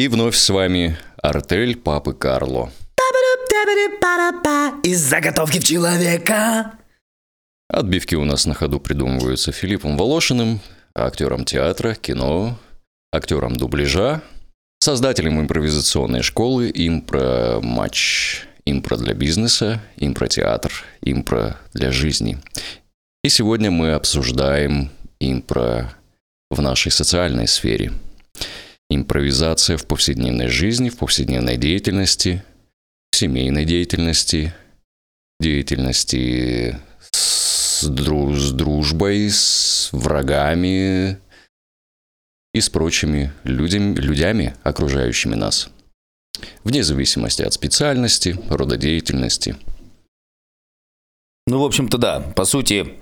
И вновь с вами артель Папы Карло. Из заготовки в человека. Отбивки у нас на ходу придумываются Филиппом Волошиным, актером театра, кино, актером дубляжа, создателем импровизационной школы «Импро-матч», «Импро для бизнеса», «Импро-театр», «Импро для жизни». И сегодня мы обсуждаем импро в нашей социальной сфере. Импровизация в повседневной жизни, в повседневной деятельности, в семейной деятельности, деятельности с, дру- с дружбой, с врагами и с прочими людям, людьми, окружающими нас. Вне зависимости от специальности, рода деятельности. Ну, в общем-то, да. По сути,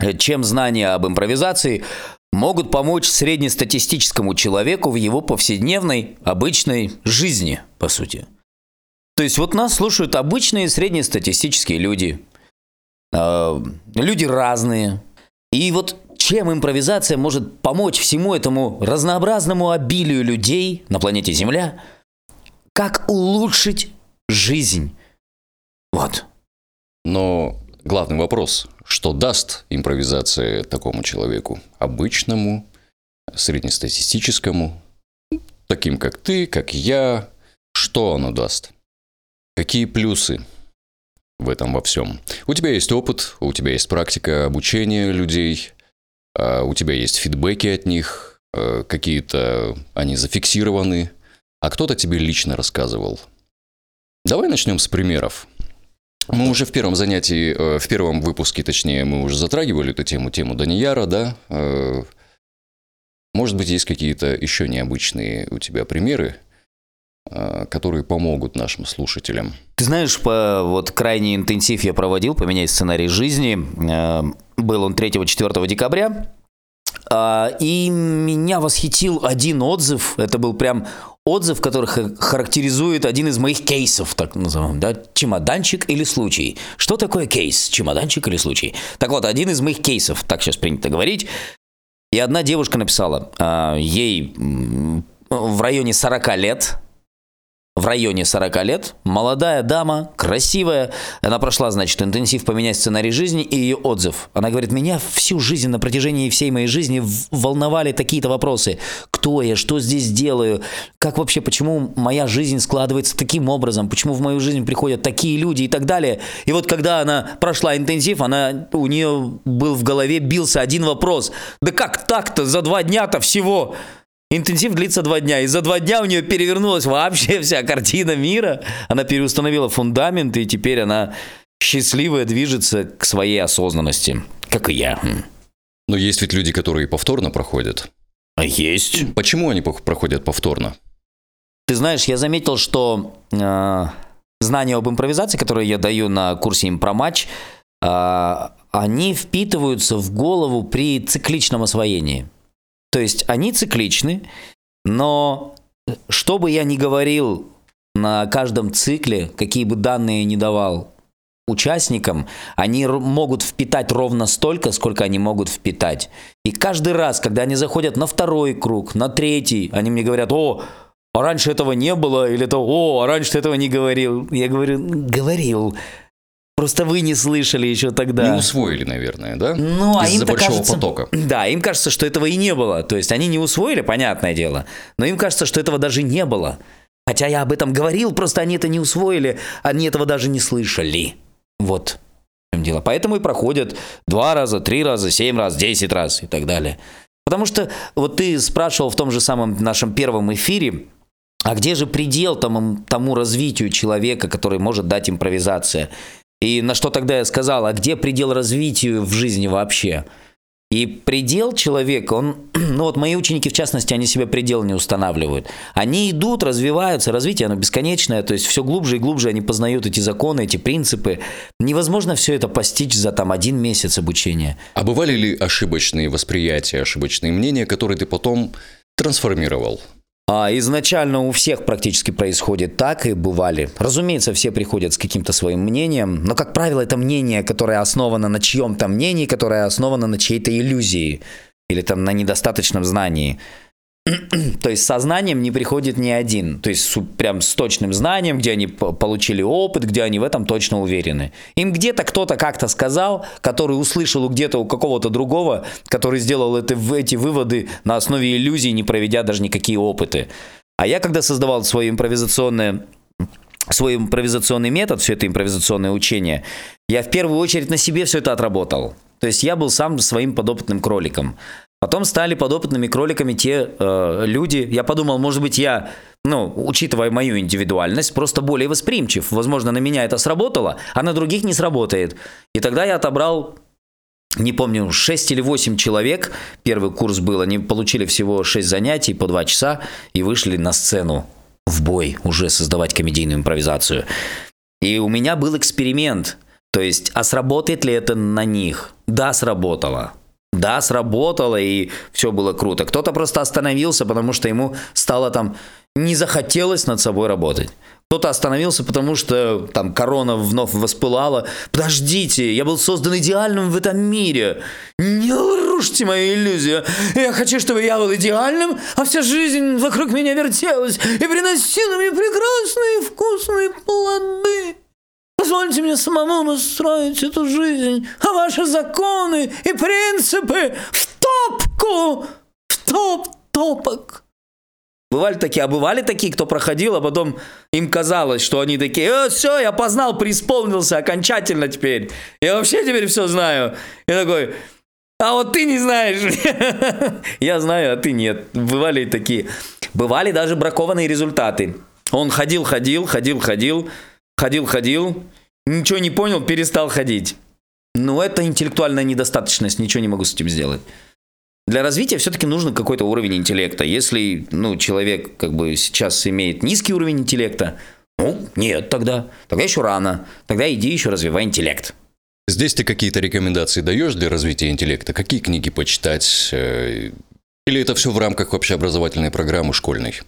э, чем знания об импровизации могут помочь среднестатистическому человеку в его повседневной, обычной жизни, по сути. То есть вот нас слушают обычные среднестатистические люди. Э, Люди разные. И вот чем импровизация может помочь всему этому разнообразному обилию людей на планете Земля, как улучшить жизнь. Вот. Но главный вопрос, что даст импровизация такому человеку? Обычному, среднестатистическому, таким как ты, как я. Что оно даст? Какие плюсы в этом во всем? У тебя есть опыт, у тебя есть практика обучения людей, а, у тебя есть фидбэки от них, э, какие-то они зафиксированы, а кто-то тебе лично рассказывал. Давай начнем с примеров. Мы уже в первом занятии, э, в первом выпуске, точнее, мы уже затрагивали эту тему, тему Данияра, да? Э, Может быть, есть какие-то еще необычные у тебя примеры, э, которые помогут нашим слушателям. Ты знаешь, по, вот крайний интенсив я проводил, поменять сценарий жизни. Был он 3-4 декабря. А, И меня восхитил один отзыв. Это был прям отзыв, который ха- характеризует один из моих кейсов, так назовем, да, чемоданчик или случай. Что такое кейс? Чемоданчик или случай? Так вот, один из моих кейсов, так сейчас принято говорить. И одна девушка написала, а, ей в районе 40 лет, в районе 40 лет, молодая дама, красивая, она прошла, значит, интенсив поменять сценарий жизни и ее отзыв. Она говорит, меня всю жизнь, на протяжении всей моей жизни волновали такие-то вопросы. Кто я, что здесь делаю, как вообще, почему моя жизнь складывается таким образом, почему в мою жизнь приходят такие люди и так далее. И вот когда она прошла интенсив, она, у нее был в голове, бился один вопрос. Да как так-то за два дня-то всего? Интенсив длится два дня, и за два дня у нее перевернулась вообще вся картина мира. Она переустановила фундамент, и теперь она счастливая движется к своей осознанности, как и я. Хм. Но есть ведь люди, которые повторно проходят. А есть. Почему они проходят повторно? Ты знаешь, я заметил, что э, знания об импровизации, которые я даю на курсе импроматч, э, они впитываются в голову при цикличном освоении. То есть они цикличны, но что бы я ни говорил на каждом цикле, какие бы данные ни давал участникам, они могут впитать ровно столько, сколько они могут впитать. И каждый раз, когда они заходят на второй круг, на третий, они мне говорят, о, а раньше этого не было, или то, о, а раньше ты этого не говорил. Я говорю, «Ну, говорил. Просто вы не слышали еще тогда. Не усвоили, наверное, да? Ну, а Из-за большого кажется, потока. Да, им кажется, что этого и не было. То есть они не усвоили, понятное дело, но им кажется, что этого даже не было. Хотя я об этом говорил, просто они это не усвоили, они этого даже не слышали. Вот в чем дело. Поэтому и проходят два раза, три раза, семь раз, десять раз и так далее. Потому что вот ты спрашивал в том же самом нашем первом эфире, а где же предел тому, тому развитию человека, который может дать импровизация? И на что тогда я сказал, а где предел развитию в жизни вообще? И предел человека, он, ну вот мои ученики в частности, они себе предел не устанавливают. Они идут, развиваются, развитие, оно бесконечное, то есть все глубже и глубже они познают эти законы, эти принципы. Невозможно все это постичь за там один месяц обучения. А бывали ли ошибочные восприятия, ошибочные мнения, которые ты потом трансформировал? А изначально у всех практически происходит так и бывали. Разумеется, все приходят с каким-то своим мнением, но, как правило, это мнение, которое основано на чьем-то мнении, которое основано на чьей-то иллюзии или там на недостаточном знании. то есть сознанием не приходит ни один. То есть прям с точным знанием, где они получили опыт, где они в этом точно уверены. Им где-то кто-то как-то сказал, который услышал где-то у какого-то другого, который сделал это, эти выводы на основе иллюзий, не проведя даже никакие опыты. А я, когда создавал свое импровизационное свой импровизационный метод, все это импровизационное учение, я в первую очередь на себе все это отработал. То есть я был сам своим подопытным кроликом. Потом стали подопытными кроликами те э, люди. Я подумал, может быть, я, ну, учитывая мою индивидуальность, просто более восприимчив. Возможно, на меня это сработало, а на других не сработает. И тогда я отобрал не помню, 6 или 8 человек, первый курс был, они получили всего 6 занятий по 2 часа и вышли на сцену в бой уже создавать комедийную импровизацию. И у меня был эксперимент, то есть, а сработает ли это на них? Да, сработало. Да, сработало, и все было круто. Кто-то просто остановился, потому что ему стало там не захотелось над собой работать. Кто-то остановился, потому что там корона вновь воспылала. Подождите, я был создан идеальным в этом мире. Не рушьте мою иллюзию. Я хочу, чтобы я был идеальным, а вся жизнь вокруг меня вертелась и приносила мне прекрасные вкусные плоды. Позвольте мне самому настроить эту жизнь, а ваши законы и принципы в топку, в топ-топок. Бывали такие, а бывали такие, кто проходил, а потом им казалось, что они такие, э, все, я познал, преисполнился окончательно теперь. Я вообще теперь все знаю. И такой, а вот ты не знаешь. я знаю, а ты нет. Бывали такие. Бывали даже бракованные результаты. Он ходил, ходил, ходил, ходил, ходил, ходил, ничего не понял, перестал ходить. Ну, это интеллектуальная недостаточность, ничего не могу с этим сделать. Для развития все-таки нужен какой-то уровень интеллекта. Если ну, человек как бы сейчас имеет низкий уровень интеллекта, ну, нет тогда. Тогда еще рано. Тогда иди еще развивай интеллект. Здесь ты какие-то рекомендации даешь для развития интеллекта? Какие книги почитать? Э, или это все в рамках общеобразовательной программы школьной?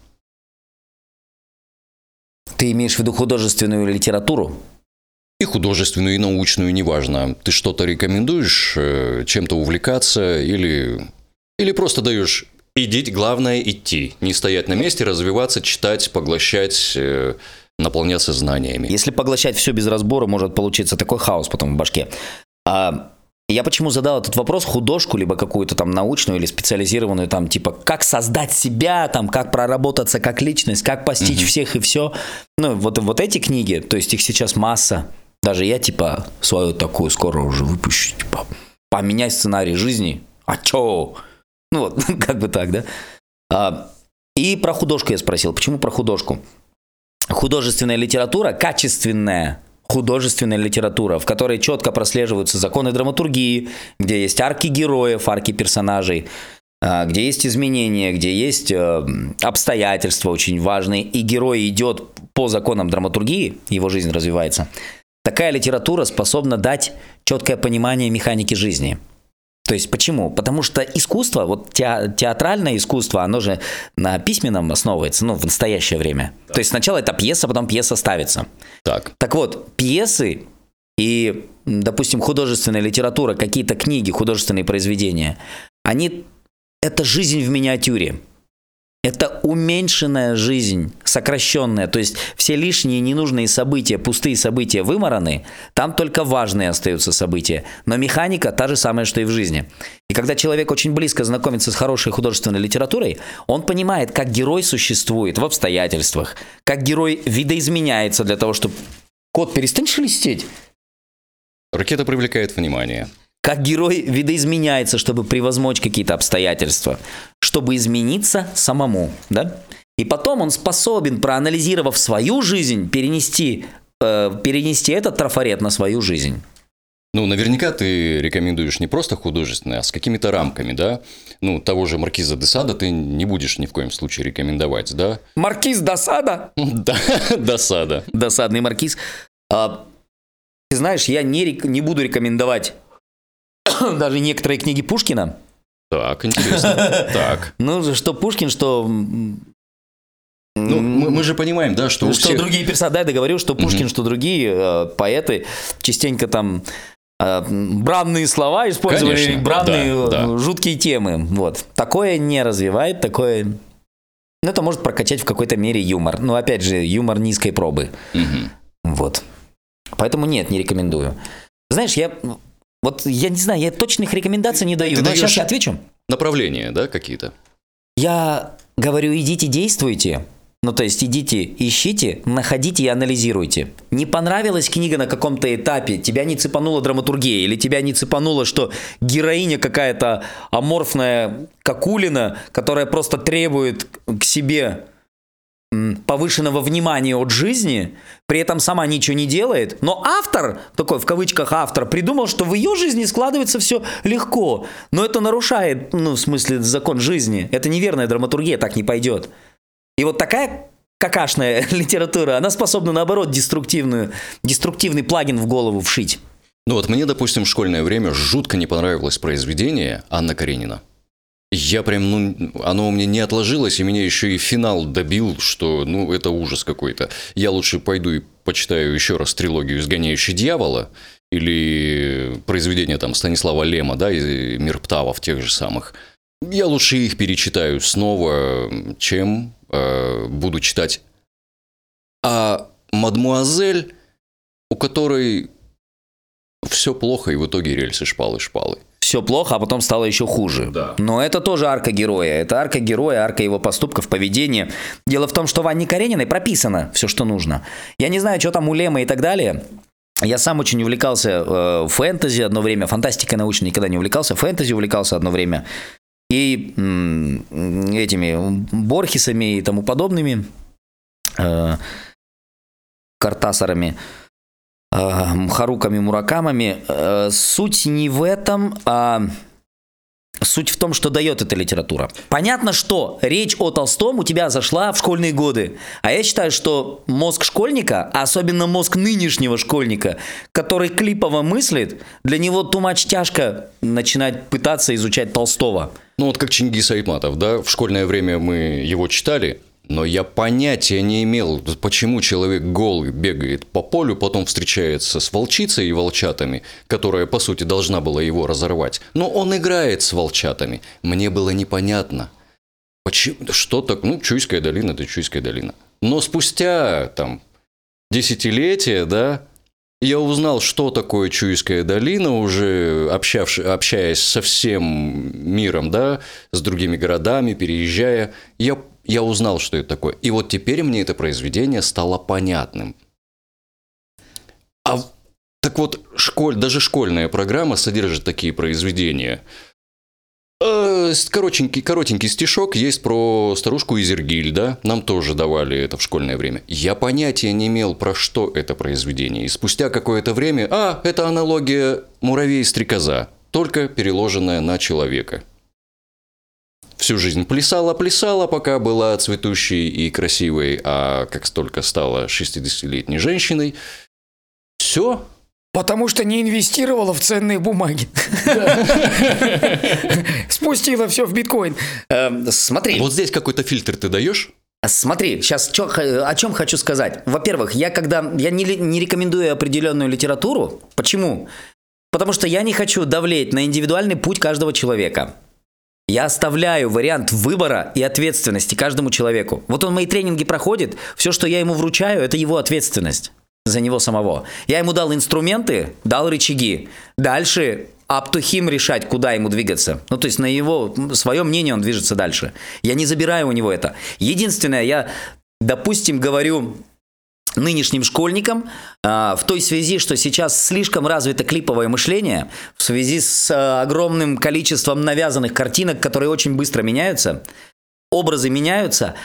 Ты имеешь в виду художественную литературу? И художественную, и научную, неважно. Ты что-то рекомендуешь, э, чем-то увлекаться или или просто даешь идти, главное идти, не стоять на месте, развиваться, читать, поглощать, э, наполняться знаниями. Если поглощать все без разбора, может получиться такой хаос потом в башке. А я почему задал этот вопрос художку, либо какую-то там научную или специализированную, там, типа, как создать себя, там, как проработаться как личность, как постичь угу. всех и все. Ну, вот, вот эти книги, то есть их сейчас масса. Даже я, типа, свою такую скоро уже выпущу, типа, поменяй сценарий жизни. А чё? Ну вот, как бы так, да? А, и про художку я спросил. Почему про художку? Художественная литература, качественная художественная литература, в которой четко прослеживаются законы драматургии, где есть арки героев, арки персонажей, а, где есть изменения, где есть э, обстоятельства очень важные, и герой идет по законам драматургии, его жизнь развивается. Такая литература способна дать четкое понимание механики жизни – то есть почему? Потому что искусство, вот театральное искусство, оно же на письменном основывается, ну, в настоящее время. Да. То есть сначала это пьеса, потом пьеса ставится. Так. Так вот, пьесы и, допустим, художественная литература, какие-то книги, художественные произведения, они это жизнь в миниатюре. Это уменьшенная жизнь, сокращенная. То есть все лишние ненужные события, пустые события вымораны, там только важные остаются события. Но механика та же самая, что и в жизни. И когда человек очень близко знакомится с хорошей художественной литературой, он понимает, как герой существует в обстоятельствах, как герой видоизменяется для того, чтобы... Кот, перестань шелестеть. Ракета привлекает внимание как герой видоизменяется, чтобы превозмочь какие-то обстоятельства, чтобы измениться самому, да? И потом он способен, проанализировав свою жизнь, перенести, э, перенести этот трафарет на свою жизнь. Ну, наверняка ты рекомендуешь не просто художественное, а с какими-то рамками, да? Ну, того же Маркиза де Сада ты не будешь ни в коем случае рекомендовать, да? Маркиз Досада? Да, Досада. Досадный маркиз. А, ты знаешь, я не, не буду рекомендовать даже некоторые книги Пушкина. Так, интересно. Так. Ну, что Пушкин, что ну, мы, мы же понимаем, да, что, что всех... другие персонажи, да, я договорил, что Пушкин, угу. что другие э, поэты частенько там э, бранные слова использовали, Конечно, бранные да, да. жуткие темы. Вот. Такое не развивает, такое Ну, это может прокачать в какой-то мере юмор. Ну, опять же, юмор низкой пробы. Мгм. Вот. Поэтому нет, не рекомендую. Знаешь, я... Вот я не знаю, я точных рекомендаций не даю. Ты но сейчас я отвечу. Направления, да, какие-то? Я говорю, идите, действуйте. Ну, то есть идите, ищите, находите и анализируйте. Не понравилась книга на каком-то этапе, тебя не цепанула драматургия, или тебя не цепануло, что героиня какая-то аморфная какулина, которая просто требует к себе повышенного внимания от жизни, при этом сама ничего не делает, но автор, такой в кавычках автор, придумал, что в ее жизни складывается все легко, но это нарушает, ну, в смысле, закон жизни. Это неверная драматургия, так не пойдет. И вот такая какашная литература, она способна, наоборот, деструктивную, деструктивный плагин в голову вшить. Ну вот мне, допустим, в школьное время жутко не понравилось произведение Анна Каренина. Я прям, ну, оно у меня не отложилось, и меня еще и финал добил, что, ну, это ужас какой-то. Я лучше пойду и почитаю еще раз трилогию «Изгоняющий дьявола» или произведение там Станислава Лема, да, из «Мир Птавов» тех же самых. Я лучше их перечитаю снова, чем э, буду читать. А «Мадмуазель», у которой все плохо, и в итоге рельсы шпалы-шпалы. Все плохо, а потом стало еще хуже. Да. Но это тоже арка героя. Это арка героя, арка его поступков, поведения. Дело в том, что в Анне Карениной прописано все, что нужно. Я не знаю, что там у Лема и так далее. Я сам очень увлекался э, фэнтези одно время, фантастикой научной никогда не увлекался, фэнтези увлекался одно время. И м, этими Борхесами и тому подобными э, картасарами, Харуками, Муракамами. Э, суть не в этом, а суть в том, что дает эта литература. Понятно, что речь о Толстом у тебя зашла в школьные годы. А я считаю, что мозг школьника, а особенно мозг нынешнего школьника, который клипово мыслит, для него тумач тяжко начинать пытаться изучать Толстого. Ну вот как Чингис Айтматов, да, в школьное время мы его читали, но я понятия не имел, почему человек голый бегает по полю, потом встречается с волчицей и волчатами, которая, по сути, должна была его разорвать. Но он играет с волчатами. Мне было непонятно. Почему? Что так? Ну, Чуйская долина – это Чуйская долина. Но спустя, там, десятилетия, да, я узнал, что такое Чуйская долина, уже общавши, общаясь со всем миром, да, с другими городами, переезжая. Я, я узнал, что это такое. И вот теперь мне это произведение стало понятным. А так вот, школь, даже школьная программа содержит такие произведения. Э, Коротенький, коротенький стишок есть про старушку Изергиль, да? Нам тоже давали это в школьное время. Я понятия не имел, про что это произведение. И спустя какое-то время, а, это аналогия муравей и стрекоза, только переложенная на человека. Всю жизнь плясала-плясала, пока была цветущей и красивой, а как только стала 60-летней женщиной, все, Потому что не инвестировала в ценные бумаги. Спустила все в биткоин. Эм, смотри. Вот здесь какой-то фильтр ты даешь? Смотри, сейчас чё о чем хочу сказать. Во-первых, я когда я не, не рекомендую определенную литературу. Почему? Потому что я не хочу давлеть на индивидуальный путь каждого человека. Я оставляю вариант выбора и ответственности каждому человеку. Вот он мои тренинги проходит, все, что я ему вручаю, это его ответственность за него самого. Я ему дал инструменты, дал рычаги. Дальше up to him решать, куда ему двигаться. Ну, то есть на его, свое мнение он движется дальше. Я не забираю у него это. Единственное, я, допустим, говорю нынешним школьникам а, в той связи, что сейчас слишком развито клиповое мышление, в связи с а, огромным количеством навязанных картинок, которые очень быстро меняются, образы меняются,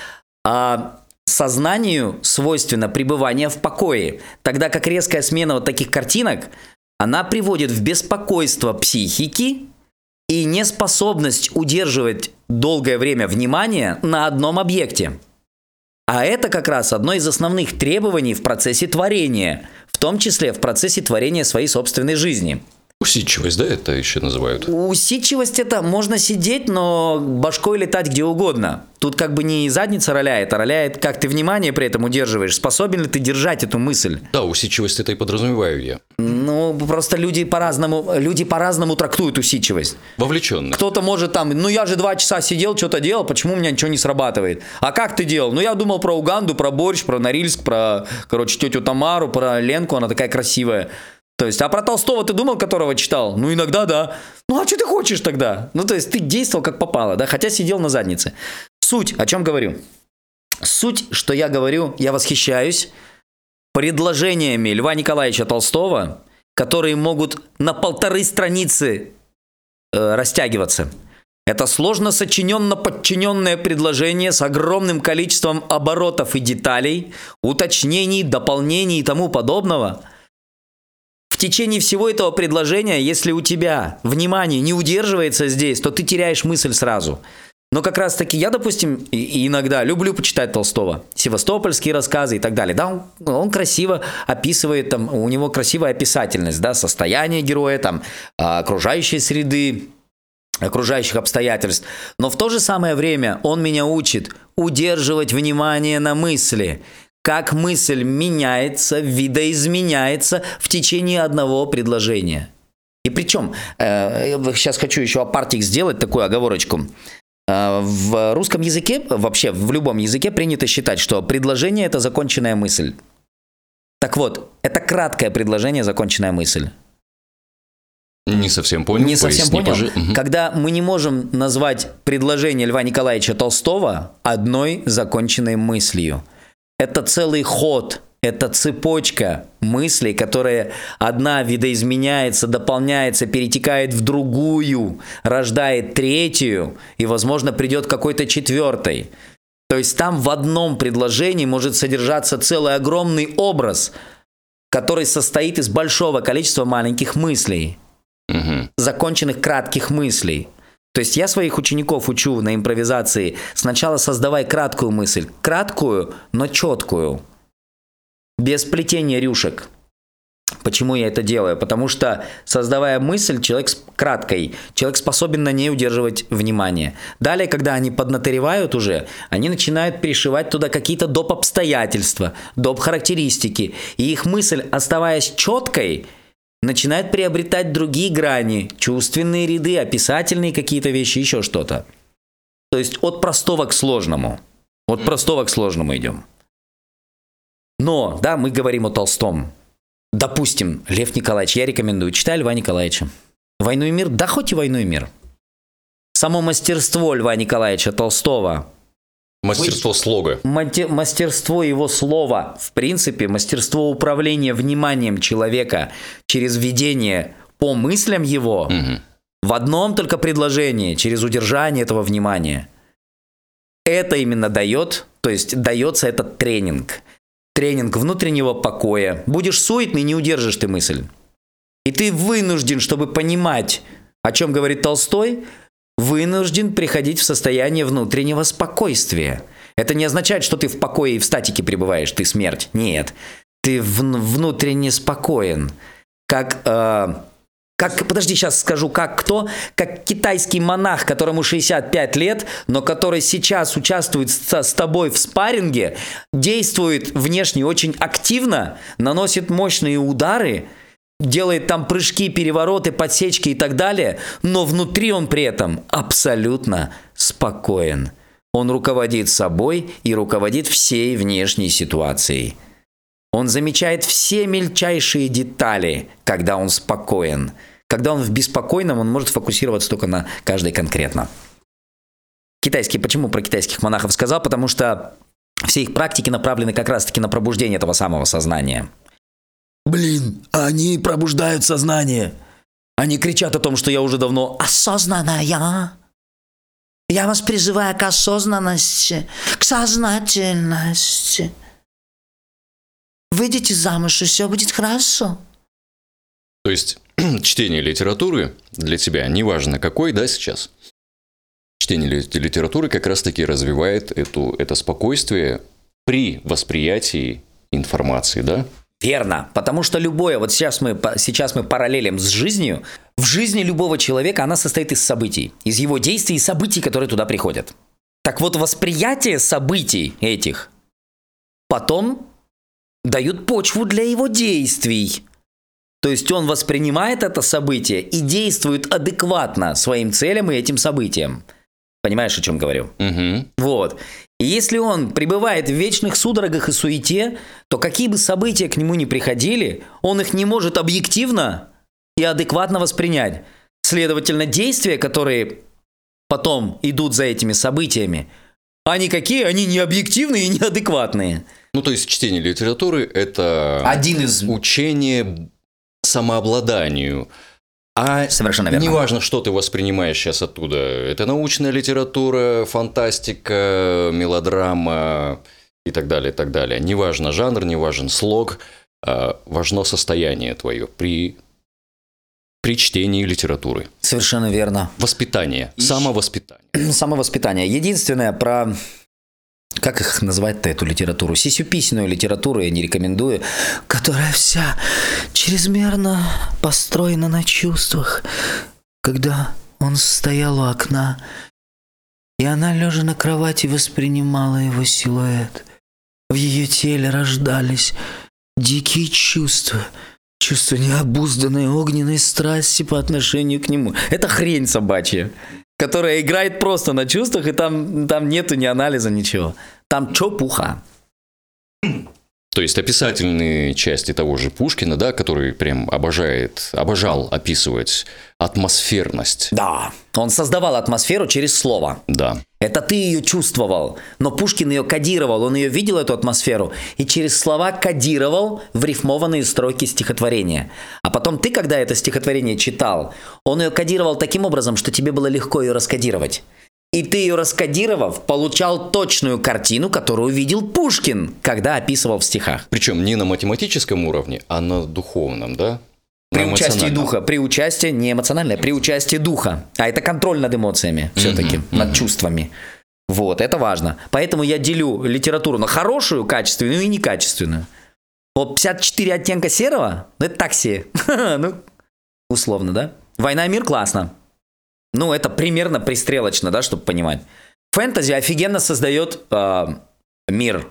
а сознанию свойственно пребывание в покое, тогда как резкая смена вот таких картинок, она приводит в беспокойство психики и неспособность удерживать долгое время внимание на одном объекте. А это как раз одно из основных требований в процессе творения, в том числе в процессе творения своей собственной жизни. Усидчивость, да, это еще называют? Усидчивость это можно сидеть, но башкой летать где угодно. Тут как бы не задница роляет, а роляет, как ты внимание при этом удерживаешь. Способен ли ты держать эту мысль? Да, усидчивость это и подразумеваю я. Ну, просто люди по-разному, люди по-разному трактуют усидчивость. Вовлеченный. Кто-то может там, ну я же два часа сидел, что-то делал, почему у меня ничего не срабатывает? А как ты делал? Ну я думал про Уганду, про борщ, про Норильск, про, короче, тетю Тамару, про Ленку, она такая красивая. То есть, а про Толстого ты думал, которого читал? Ну, иногда да. Ну, а что ты хочешь тогда? Ну, то есть, ты действовал как попало, да, хотя сидел на заднице. Суть, о чем говорю? Суть, что я говорю, я восхищаюсь предложениями Льва Николаевича Толстого, которые могут на полторы страницы э, растягиваться. Это сложно сочиненно подчиненное предложение с огромным количеством оборотов и деталей, уточнений, дополнений и тому подобного. Течение всего этого предложения, если у тебя внимание не удерживается здесь, то ты теряешь мысль сразу. Но как раз таки я, допустим, иногда люблю почитать Толстого, севастопольские рассказы и так далее. Да, он, он красиво описывает, там, у него красивая описательность, да, состояние героя, там, а, окружающей среды, окружающих обстоятельств. Но в то же самое время он меня учит удерживать внимание на мысли, как мысль меняется, видоизменяется в течение одного предложения. И причем, э, сейчас хочу еще апартик сделать, такую оговорочку. Э, в русском языке, вообще в любом языке принято считать, что предложение – это законченная мысль. Так вот, это краткое предложение, законченная мысль. Не совсем понял. Не совсем понял. пожи- Мгм. Когда мы не можем назвать предложение Льва Николаевича Толстого одной законченной мыслью. Это целый ход, это цепочка мыслей, которая одна видоизменяется, дополняется, перетекает в другую, рождает третью и, возможно, придет к какой-то четвертой. То есть там в одном предложении может содержаться целый огромный образ, который состоит из большого количества маленьких мыслей Мгм. законченных кратких мыслей. То есть я своих учеников учу на импровизации сначала создавай краткую мысль, краткую, но четкую, без плетения рюшек. Почему я это делаю? Потому что, создавая мысль, человек с краткой, человек способен на ней удерживать внимание. Далее, когда они поднаторевают уже, они начинают пришивать туда какие-то доп. обстоятельства, доп. характеристики. И их мысль, оставаясь четкой, начинает приобретать другие грани, чувственные ряды, описательные какие-то вещи, еще что-то. То есть от простого к сложному. От простого к сложному идем. Но, да, мы говорим о Толстом. Допустим, Лев Николаевич, я рекомендую, читай Льва Николаевича. «Войну и мир», да хоть и «Войну и мир». Само мастерство Льва Николаевича Толстого, Мастерство слога. Мате- мастерство его слова, в принципе, мастерство управления вниманием человека через ведение по мыслям его Мгм. в одном только предложении, через удержание этого внимания. Это именно дает, то есть дается этот тренинг. Тренинг внутреннего покоя. Будешь суетный, не удержишь ты мысль. И ты вынужден, чтобы понимать, о чем говорит Толстой, вынужден приходить в состояние внутреннего спокойствия. Это не означает, что ты в покое и в статике пребываешь, ты смерть. Нет. Ты вн- внутренне спокоен. Как, э, как, подожди, сейчас скажу, как кто? Как китайский монах, которому 65 лет, но который сейчас участвует с, с тобой в спарринге, действует внешне очень активно, наносит мощные удары, делает там прыжки, перевороты, подсечки и так далее, но внутри он при этом абсолютно спокоен. Он руководит собой и руководит всей внешней ситуацией. Он замечает все мельчайшие детали, когда он спокоен. Когда он в беспокойном, он может фокусироваться только на каждой конкретно. Китайские, почему про китайских монахов сказал? Потому что все их практики направлены как раз-таки на пробуждение этого самого сознания. Блин, они пробуждают сознание. Они кричат о том, что я уже давно осознанная. Я вас призываю к осознанности, к сознательности. Выйдите замуж, и все будет хорошо. То есть чтение литературы для тебя, неважно какой, да, сейчас, чтение ли- литературы как раз-таки развивает эту, это спокойствие при восприятии информации, да? Верно, потому что любое, вот сейчас мы, сейчас мы параллелим с жизнью, в жизни любого человека она состоит из событий, из его действий и событий, которые туда приходят. Так вот, восприятие событий этих потом дают почву для его действий. То есть он воспринимает это событие и действует адекватно своим целям и этим событиям. Понимаешь, о чем говорю? Мгм. Вот. И если он пребывает в вечных судорогах и суете, то какие бы события к нему ни приходили, он их не может объективно и адекватно воспринять. Следовательно, действия, которые потом идут за этими событиями, они какие? Они не объективные и неадекватные. Ну, то есть чтение литературы – это Один из... учение самообладанию. А Совершенно верно. неважно, что ты воспринимаешь сейчас оттуда. Это научная литература, фантастика, мелодрама и так далее, и так далее. Неважно жанр, не важен слог, а важно состояние твое при, при чтении литературы. Совершенно верно. Воспитание, самовоспитание. Самовоспитание. Единственное про... Как их назвать-то, эту литературу? Сисюписную литературу я не рекомендую, которая вся чрезмерно построена на чувствах. Когда он стоял у окна, и она, лежа на кровати, воспринимала его силуэт. В ее теле рождались дикие чувства, чувство необузданной огненной страсти по отношению к нему. Это хрень собачья, которая играет просто на чувствах, и там, там нету ни анализа, ничего. Там чопуха. То есть описательные части того же Пушкина, да, который прям обожает, обожал описывать атмосферность. Да, он создавал атмосферу через слово. Да. Это ты ее чувствовал, но Пушкин ее кодировал, он ее видел, эту атмосферу, и через слова кодировал в рифмованные строки стихотворения. А потом ты, когда это стихотворение читал, он ее кодировал таким образом, что тебе было легко ее раскодировать. И ты ее раскодировав, получал точную картину, которую видел Пушкин, когда описывал в стихах. Причем не на математическом уровне, а на духовном, да? При участии духа, при участии не эмоциональное, при участии духа. А это контроль над эмоциями все-таки, над чувствами. Вот, это важно. Поэтому я делю литературу на хорошую, качественную и некачественную. Вот 54 оттенка серого, ну это такси. Ну, условно, да? Война и мир классно. Ну, это примерно пристрелочно, да, чтобы понимать. Фэнтези офигенно создает э, мир.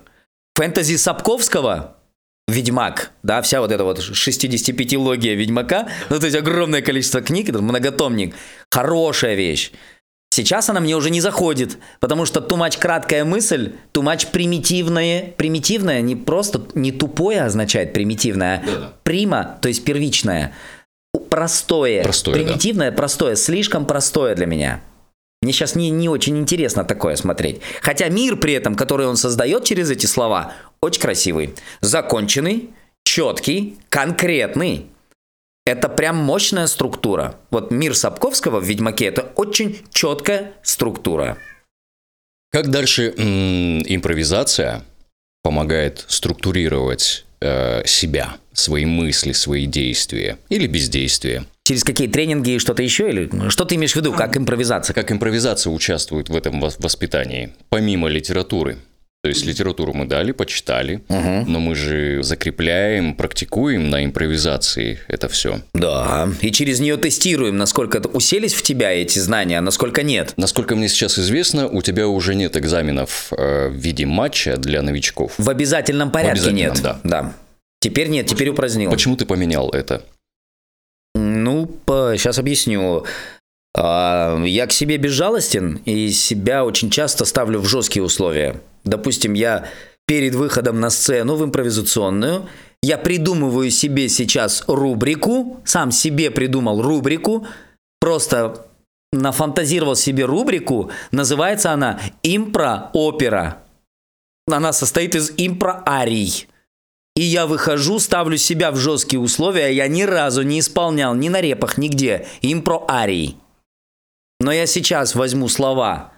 Фэнтези Сапковского Ведьмак, да, вся вот эта вот 65-логия Ведьмака, ну, то есть огромное количество книг, это многотомник, хорошая вещь. Сейчас она мне уже не заходит, потому что тумач краткая мысль, тумач примитивное, примитивное не просто, не тупое означает примитивное, а прима, то есть первичное, простое, Простое, да. примитивное, простое, слишком простое для меня. Мне сейчас не, не очень интересно такое смотреть. Хотя мир при этом, который он создает через эти слова, очень красивый. Законченный, четкий, конкретный. Это прям мощная структура. Вот мир Сапковского в «Ведьмаке» — это очень четкая структура. Как дальше м, импровизация помогает структурировать э, себя, свои мысли, свои действия или бездействие? Через какие тренинги и что-то еще? Или что ты имеешь в виду, как импровизация? Как импровизация участвует в этом вос- воспитании, помимо литературы? То есть литературу мы дали, почитали, но мы же закрепляем, практикуем на импровизации это все. Да, и через нее тестируем, насколько уселись в тебя эти знания, а насколько нет. Насколько мне сейчас известно, у тебя уже нет экзаменов э, в виде матча для новичков. В обязательном порядке обязательном, нет. да. Теперь нет, теперь упразднил. Почему ты поменял это? Ну, сейчас объясню. А, Я к себе безжалостен и себя очень часто ставлю в жесткие условия. Допустим, я перед выходом на сцену в импровизационную, я придумываю себе сейчас рубрику, сам себе придумал рубрику, просто нафантазировал себе рубрику, называется она «Импро-опера». Она состоит из импро-арий. И я выхожу, ставлю себя в жесткие условия, я ни разу не исполнял ни на репах, нигде импро-арий. Но я сейчас возьму слова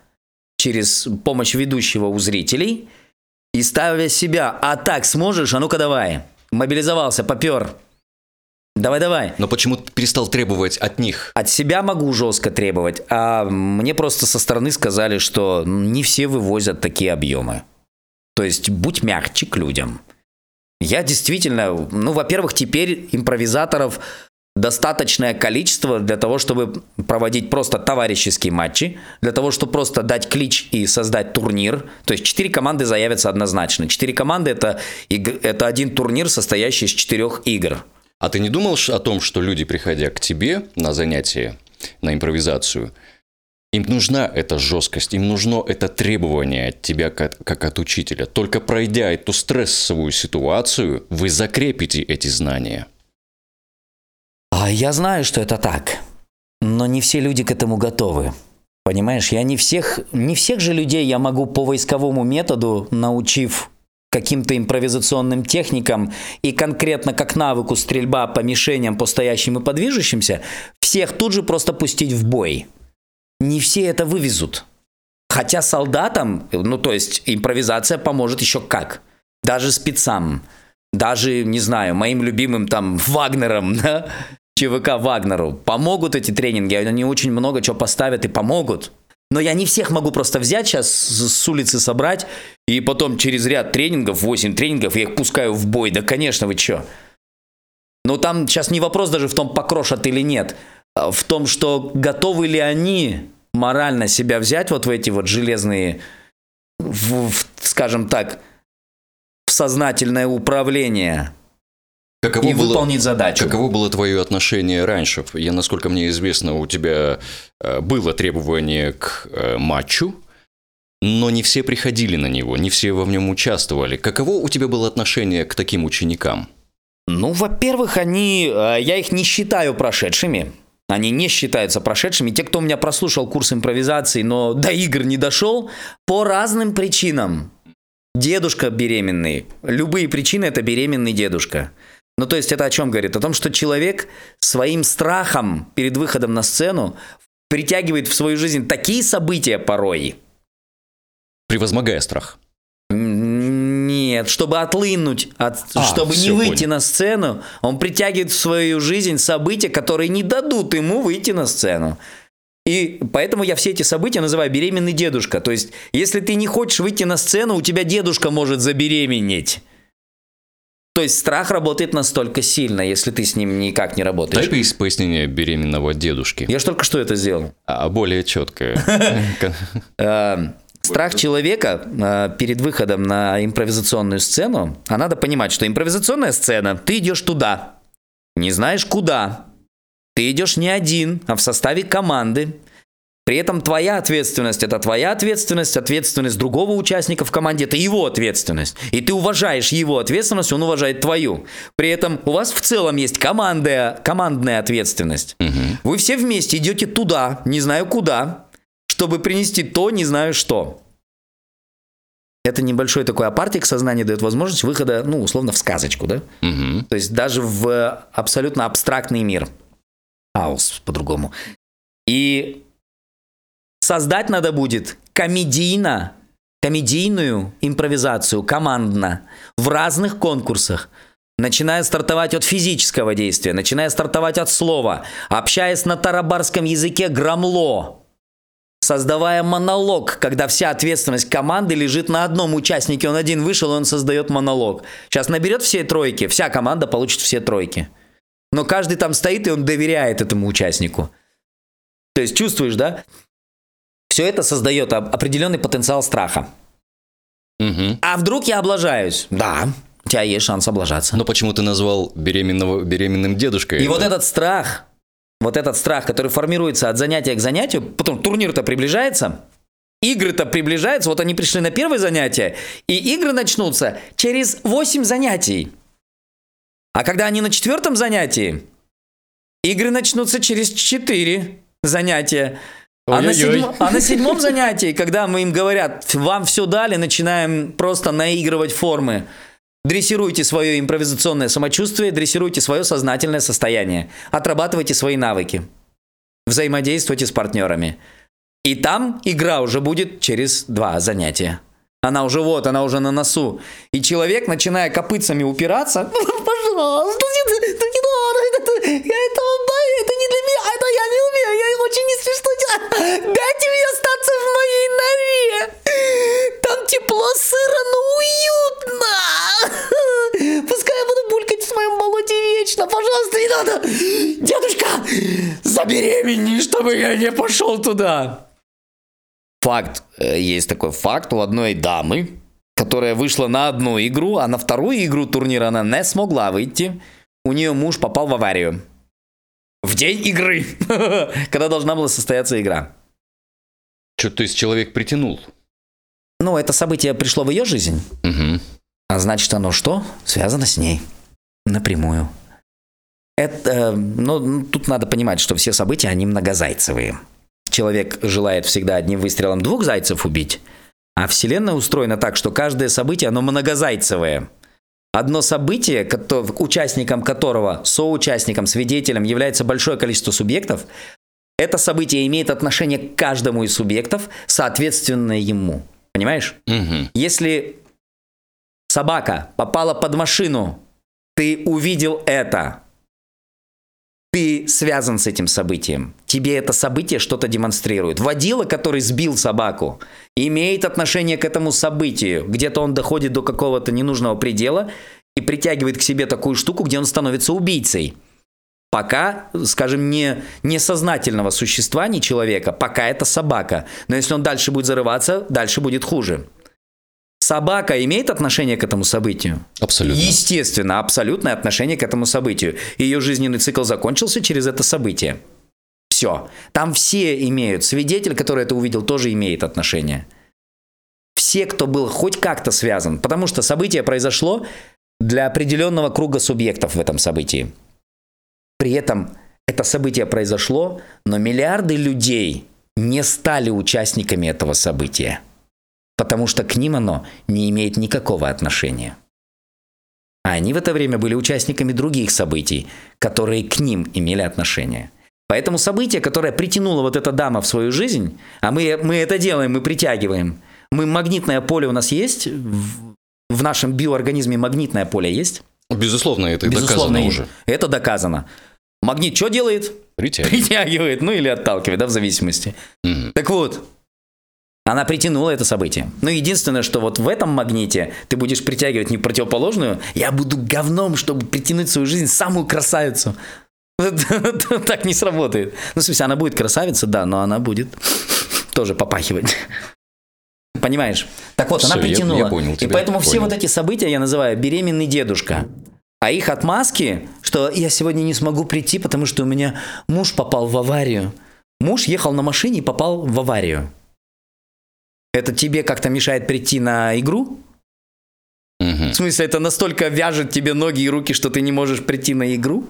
через помощь ведущего у зрителей и ставя себя, а так сможешь, а ну-ка давай. Мобилизовался, попер. Давай-давай. Но почему ты перестал требовать от них? От себя могу жестко требовать, а мне просто со стороны сказали, что не все вывозят такие объемы. То есть будь мягче к людям. Я действительно, ну, во-первых, теперь импровизаторов достаточное количество для того, чтобы проводить просто товарищеские матчи, для того, чтобы просто дать клич и создать турнир. То есть четыре команды заявятся однозначно. Четыре команды это, это один турнир, состоящий из четырех игр. А ты не думал о том, что люди, приходя к тебе на занятия, на импровизацию, им нужна эта жесткость, им нужно это требование от тебя как, как от учителя. Только пройдя эту стрессовую ситуацию, вы закрепите эти знания. А я знаю, что это так, но не все люди к этому готовы. Понимаешь, я не всех, не всех же людей я могу по войсковому методу, научив каким-то импровизационным техникам и конкретно как навыку стрельба по мишеням, по стоящим и по движущимся, всех тут же просто пустить в бой. Не все это вывезут. Хотя солдатам, ну то есть импровизация поможет еще как. Даже спецам, даже, не знаю, моим любимым там Вагнером, да, ЧВК Вагнеру. Помогут эти тренинги, они очень много чего поставят и помогут. Но я не всех могу просто взять сейчас с улицы собрать, и потом через ряд тренингов, 8 тренингов, я их пускаю в бой. Да, конечно, вы чё? Но там сейчас не вопрос даже в том, покрошат или нет. а В том, что готовы ли они морально себя взять вот в эти вот железные, в- в, скажем так, сознательное управление Каково и было- выполнить задачу. Каково было твое отношение раньше? Я, насколько мне известно, у тебя э, было требование к э, матчу, но не все приходили на него, не все во нем участвовали. Каково у тебя было отношение к таким ученикам? Ну, во-первых, они, э, я их не считаю прошедшими. Они не считаются прошедшими. Те, кто у меня прослушал курс импровизации, но до игр не дошел, по разным причинам. Дедушка беременный. Любые причины это беременный дедушка. Ну, то есть это о чем говорит? О том, что человек своим страхом перед выходом на сцену притягивает в свою жизнь такие события порой, Превозмогая страх. Нет, чтобы отлынуть, от, А, чтобы не выйти понял. на сцену, он притягивает в свою жизнь события, которые не дадут ему выйти на сцену. И поэтому я все эти события называю беременный дедушка. То есть, если ты не хочешь выйти на сцену, у тебя дедушка может забеременеть. То есть страх работает настолько сильно, если ты с ним никак не Дай работаешь. пояс- пояснение беременного дедушки, Я же только что это сделал. а более четкое. Э, Страх человека э, перед выходом на импровизационную сцену, а надо понимать, что импровизационная сцена, ты идешь туда, не знаешь куда, ты идешь не один, а в составе команды. При этом твоя ответственность это твоя ответственность, ответственность другого участника в команде это его ответственность. И ты уважаешь его ответственность, он уважает твою. При этом у вас в целом есть командная, командная ответственность. Вы все вместе идете туда, не знаю куда, чтобы принести то, не знаю что. Это небольшой такой апартик сознания дает возможность выхода, ну, условно, в сказочку, да? Мгм. То есть даже в абсолютно абстрактный мир. Аус по-другому. И создать надо будет комедийно, комедийную импровизацию, командно, в разных конкурсах. Начиная стартовать от физического действия, начиная стартовать от слова, общаясь на тарабарском языке грамло, создавая монолог, когда вся ответственность команды лежит на одном участнике. Он один вышел, он создает монолог. Сейчас наберет все тройки, вся команда получит все тройки. Но каждый там стоит, и он доверяет этому участнику. То есть чувствуешь, да? Все это создает оп- определенный потенциал страха. Мгм. А вдруг я облажаюсь? Да, у тебя есть шанс облажаться. Но почему ты назвал беременного, беременным дедушкой? И вот этот страх, вот этот страх, который формируется от занятия к занятию, потом турнир-то приближается, игры-то приближаются, вот они пришли на первое занятие, и игры начнутся через 8 занятий. А когда они на четвертом занятии, игры начнутся через 4 занятия. А на, седьмо- а на седьмом занятии, когда мы им говорят, вам все дали, начинаем просто наигрывать формы. Дрессируйте свое импровизационное самочувствие, дрессируйте свое сознательное состояние, отрабатывайте свои навыки, взаимодействуйте с партнерами. И там игра уже будет через два занятия. Она уже вот, она уже на носу. И человек, начиная копытцами упираться, пожалуйста, не, не надо, это, этого боюсь, это не для меня, это я не умею, я очень не смешно делаю. Дайте мне остаться в моей норе. Там тепло, сыро, но уютно. Пускай я буду булькать в своем болоте вечно, пожалуйста, не надо. Дедушка, забеременей, чтобы я не пошел туда. Факт, э, есть такой факт у одной дамы, которая вышла на одну игру, а на вторую игру турнира она не смогла выйти. у нее муж попал в аварию. В день игры, когда должна была состояться игра. Что, то есть человек притянул? Ну, это событие пришло в ее жизнь, Угу. а значит оно что? Связано с ней. Напрямую. Это, ну, тут надо понимать, что все события, они многозайцевые. Человек желает всегда одним выстрелом двух зайцев убить, а Вселенная устроена так, что каждое событие, оно многозайцевое. Одно событие, участником которого, соучастником, свидетелем является большое количество субъектов, это событие имеет отношение к каждому из субъектов, соответственно ему. Понимаешь? Угу. Если собака попала под машину, ты увидел это. Ты связан с этим событием. Тебе это событие что-то демонстрирует. Водила, который сбил собаку, имеет отношение к этому событию. Где-то он доходит до какого-то ненужного предела и притягивает к себе такую штуку, где он становится убийцей. Пока, скажем, не несознательного существа, не человека, пока это собака. Но если он дальше будет зарываться, дальше будет хуже. Собака имеет отношение к этому событию? Абсолютно. Естественно, абсолютное отношение к этому событию. Ее жизненный цикл закончился через это событие. Все. Там все имеют. Свидетель, который это увидел, тоже имеет отношение. Все, кто был хоть как-то связан. Потому что событие произошло для определенного круга субъектов в этом событии. При этом это событие произошло, но миллиарды людей не стали участниками этого события. Потому что к ним оно не имеет никакого отношения. А они в это время были участниками других событий, которые к ним имели отношение. Поэтому событие, которое притянуло вот эта дама в свою жизнь, а мы, мы это делаем, мы притягиваем. Мы магнитное поле у нас есть, в, в нашем биоорганизме магнитное поле есть. Безусловно, это Безусловно, доказано уже. Это доказано. Магнит что делает? Притягивает. Притягивает, ну или отталкивает, да, в зависимости. Мгм. Так вот, она притянула это событие. Но единственное, что вот в этом магните ты будешь притягивать не противоположную, я буду говном, чтобы притянуть в свою жизнь самую красавицу. Так не сработает. Ну, в смысле, она будет красавица, да, но она будет тоже попахивать. Понимаешь? Так вот, она я- притянула. я понял И поэтому все вот эти события я называю беременный дедушка. А их отмазки, что я сегодня не смогу прийти, потому что у меня муж попал в аварию. Муж ехал на машине и попал в аварию. Это тебе как-то мешает прийти на игру? Мгм. В смысле, это настолько вяжет тебе ноги и руки, что ты не можешь прийти на игру?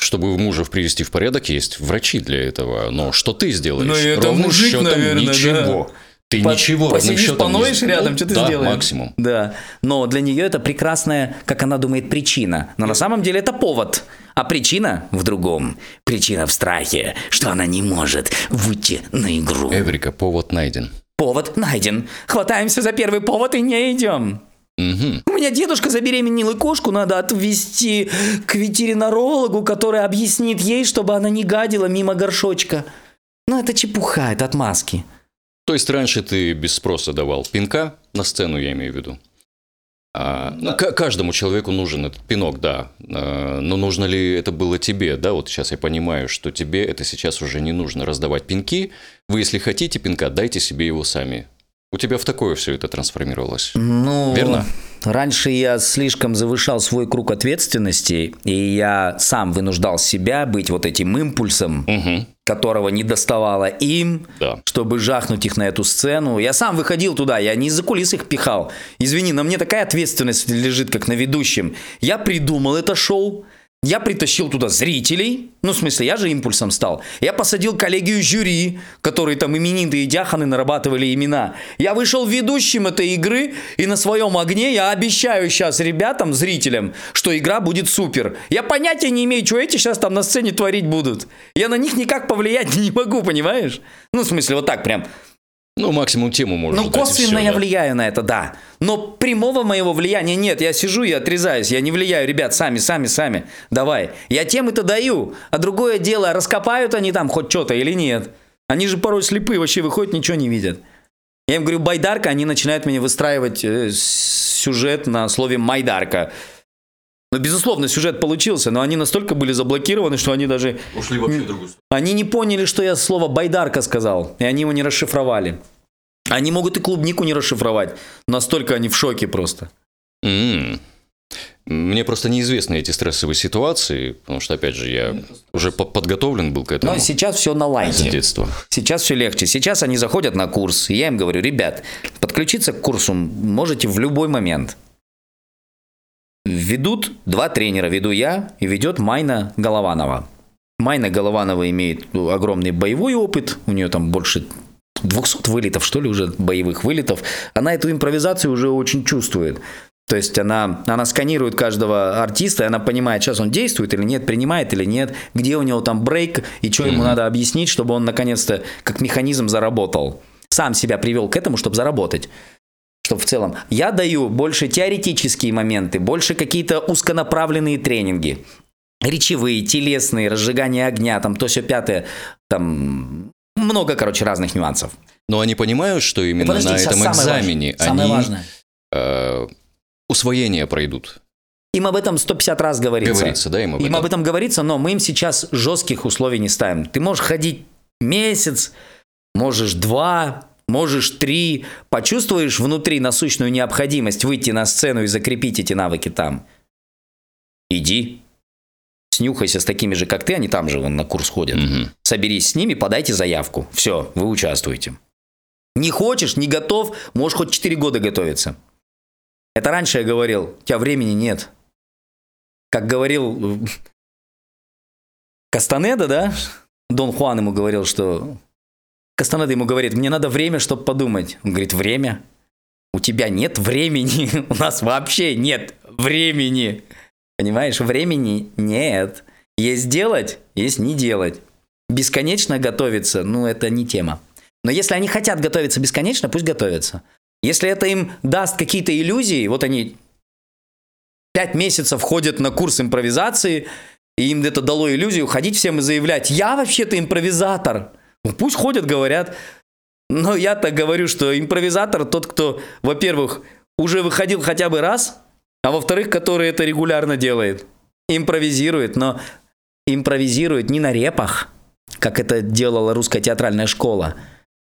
Чтобы мужа привести в порядок, есть врачи для этого. Но что ты сделаешь? Ну, это Ровным мужик, счетом наверное, ничего. Ты По- ничего ровным посидишь, счетом не поноешь сделал. рядом, что ты да, сделаешь? максимум. Да. Но для нее это прекрасная, как она думает, причина. Но на самом деле это повод. А причина в другом. Причина в страхе, что она не может выйти на игру. Эврика, повод найден. Повод найден. Хватаемся за первый повод и не идем. Мгм. У меня дедушка забеременел, и кошку надо отвезти к ветеринарологу, который объяснит ей, чтобы она не гадила мимо горшочка. Ну, это чепуха, это отмазки. То есть раньше ты без спроса давал пинка, на сцену я имею в виду. А, ну, ка- каждому человеку нужен этот пинок, да. А, но нужно ли это было тебе, да? Вот сейчас я понимаю, что тебе это сейчас уже не нужно раздавать пинки. Вы, если хотите пинка, дайте себе его сами. У тебя в такое все это трансформировалось. Ну, Верно? Раньше я слишком завышал свой круг ответственности, и я сам вынуждал себя быть вот этим импульсом, Угу, которого не доставало им, да. чтобы жахнуть их на эту сцену. Я сам выходил туда, я не из-за кулис их пихал. Извини, на мне такая ответственность лежит, как на ведущем. Я придумал это шоу, я притащил туда зрителей, ну, в смысле, я же импульсом стал. Я посадил коллегию жюри, которые там именитые дяханы нарабатывали имена. Я вышел ведущим этой игры, и на своем огне я обещаю сейчас ребятам, зрителям, что игра будет супер. Я понятия не имею, что эти сейчас там на сцене творить будут. Я на них никак повлиять не могу, понимаешь? Ну, в смысле, вот так прям. Ну, максимум тему можешь Ну, косвенно всё, я да. влияю на это, да. Но прямого моего влияния нет. Я сижу и отрезаюсь. Я не влияю, ребят, сами, сами, сами. Давай. Я темы-то даю. А другое дело, раскопают они там хоть что-то или нет. Они же порой слепые, вообще выходят, ничего не видят. Я им говорю байдарка, они начинают мне выстраивать э, сюжет на слове майдарка. Ну, безусловно, сюжет получился, но они настолько были заблокированы, что они даже... Ушли вообще в другую сторону. Они не поняли, что я слово байдарка сказал, и они его не расшифровали. Они могут и клубнику не расшифровать. Настолько они в шоке просто. М. Мне просто неизвестны эти стрессовые ситуации, потому что, опять же, я уже по- подготовлен был к этому Но сейчас все на с лайте. детства. Сейчас все легче. Сейчас они заходят на курс, и я им говорю, ребят, подключиться к курсу можете в любой момент. Ведут два тренера, веду я и ведет Майна Голованова. Майна Голованова имеет ну, огромный боевой опыт, у нее там больше 200 вылетов, что ли, уже боевых вылетов. Она эту импровизацию уже очень чувствует. То есть она, она сканирует каждого артиста, и она понимает, сейчас он действует или нет, принимает или нет, где у него там брейк, и что ему надо объяснить, чтобы он наконец-то как механизм заработал. Сам себя привел к этому, чтобы заработать. Чтобы в целом я даю больше теоретические моменты, больше какие-то узконаправленные тренинги. Речевые, телесные, разжигание огня, там то все пятое, там много, короче, разных нюансов. Но они понимают, что именно Подожди, на этом самое экзамене важное. Самое они важное. э, усвоение пройдут. Им об этом 150 раз говорится. Говорится, да, им об Им этом? об этом говорится, но мы им сейчас жестких условий не ставим. Ты можешь ходить месяц, можешь два, можешь три, почувствуешь внутри насущную необходимость выйти на сцену и закрепить эти навыки там. Иди. Снюхайся с такими же, как ты, они там же вон, на курс ходят. Мгм. Соберись с ними, подайте заявку. Все, вы участвуете. Не хочешь, не готов, можешь хоть 4 года готовиться. Это раньше я говорил, у тебя времени нет. Как говорил э, Кастанеда, да? Дон Хуан ему говорил, что... Кастанеда ему говорит, мне надо время, чтобы подумать. Он говорит, время? У тебя нет времени, у нас вообще нет времени. Понимаешь, времени нет. Есть делать, есть не делать. Бесконечно готовиться, ну это не тема. Но если они хотят готовиться бесконечно, пусть готовятся. Если это им даст какие-то иллюзии, вот они пять месяцев ходят на курс импровизации, и им это дало иллюзию ходить всем и заявлять, я вообще-то импровизатор. Ну, пусть ходят, говорят. Но я-то говорю, что импровизатор тот, кто, во-первых, уже выходил хотя бы раз, а во-вторых, который это регулярно делает. Импровизирует, но импровизирует не на репах, как это делала русская театральная школа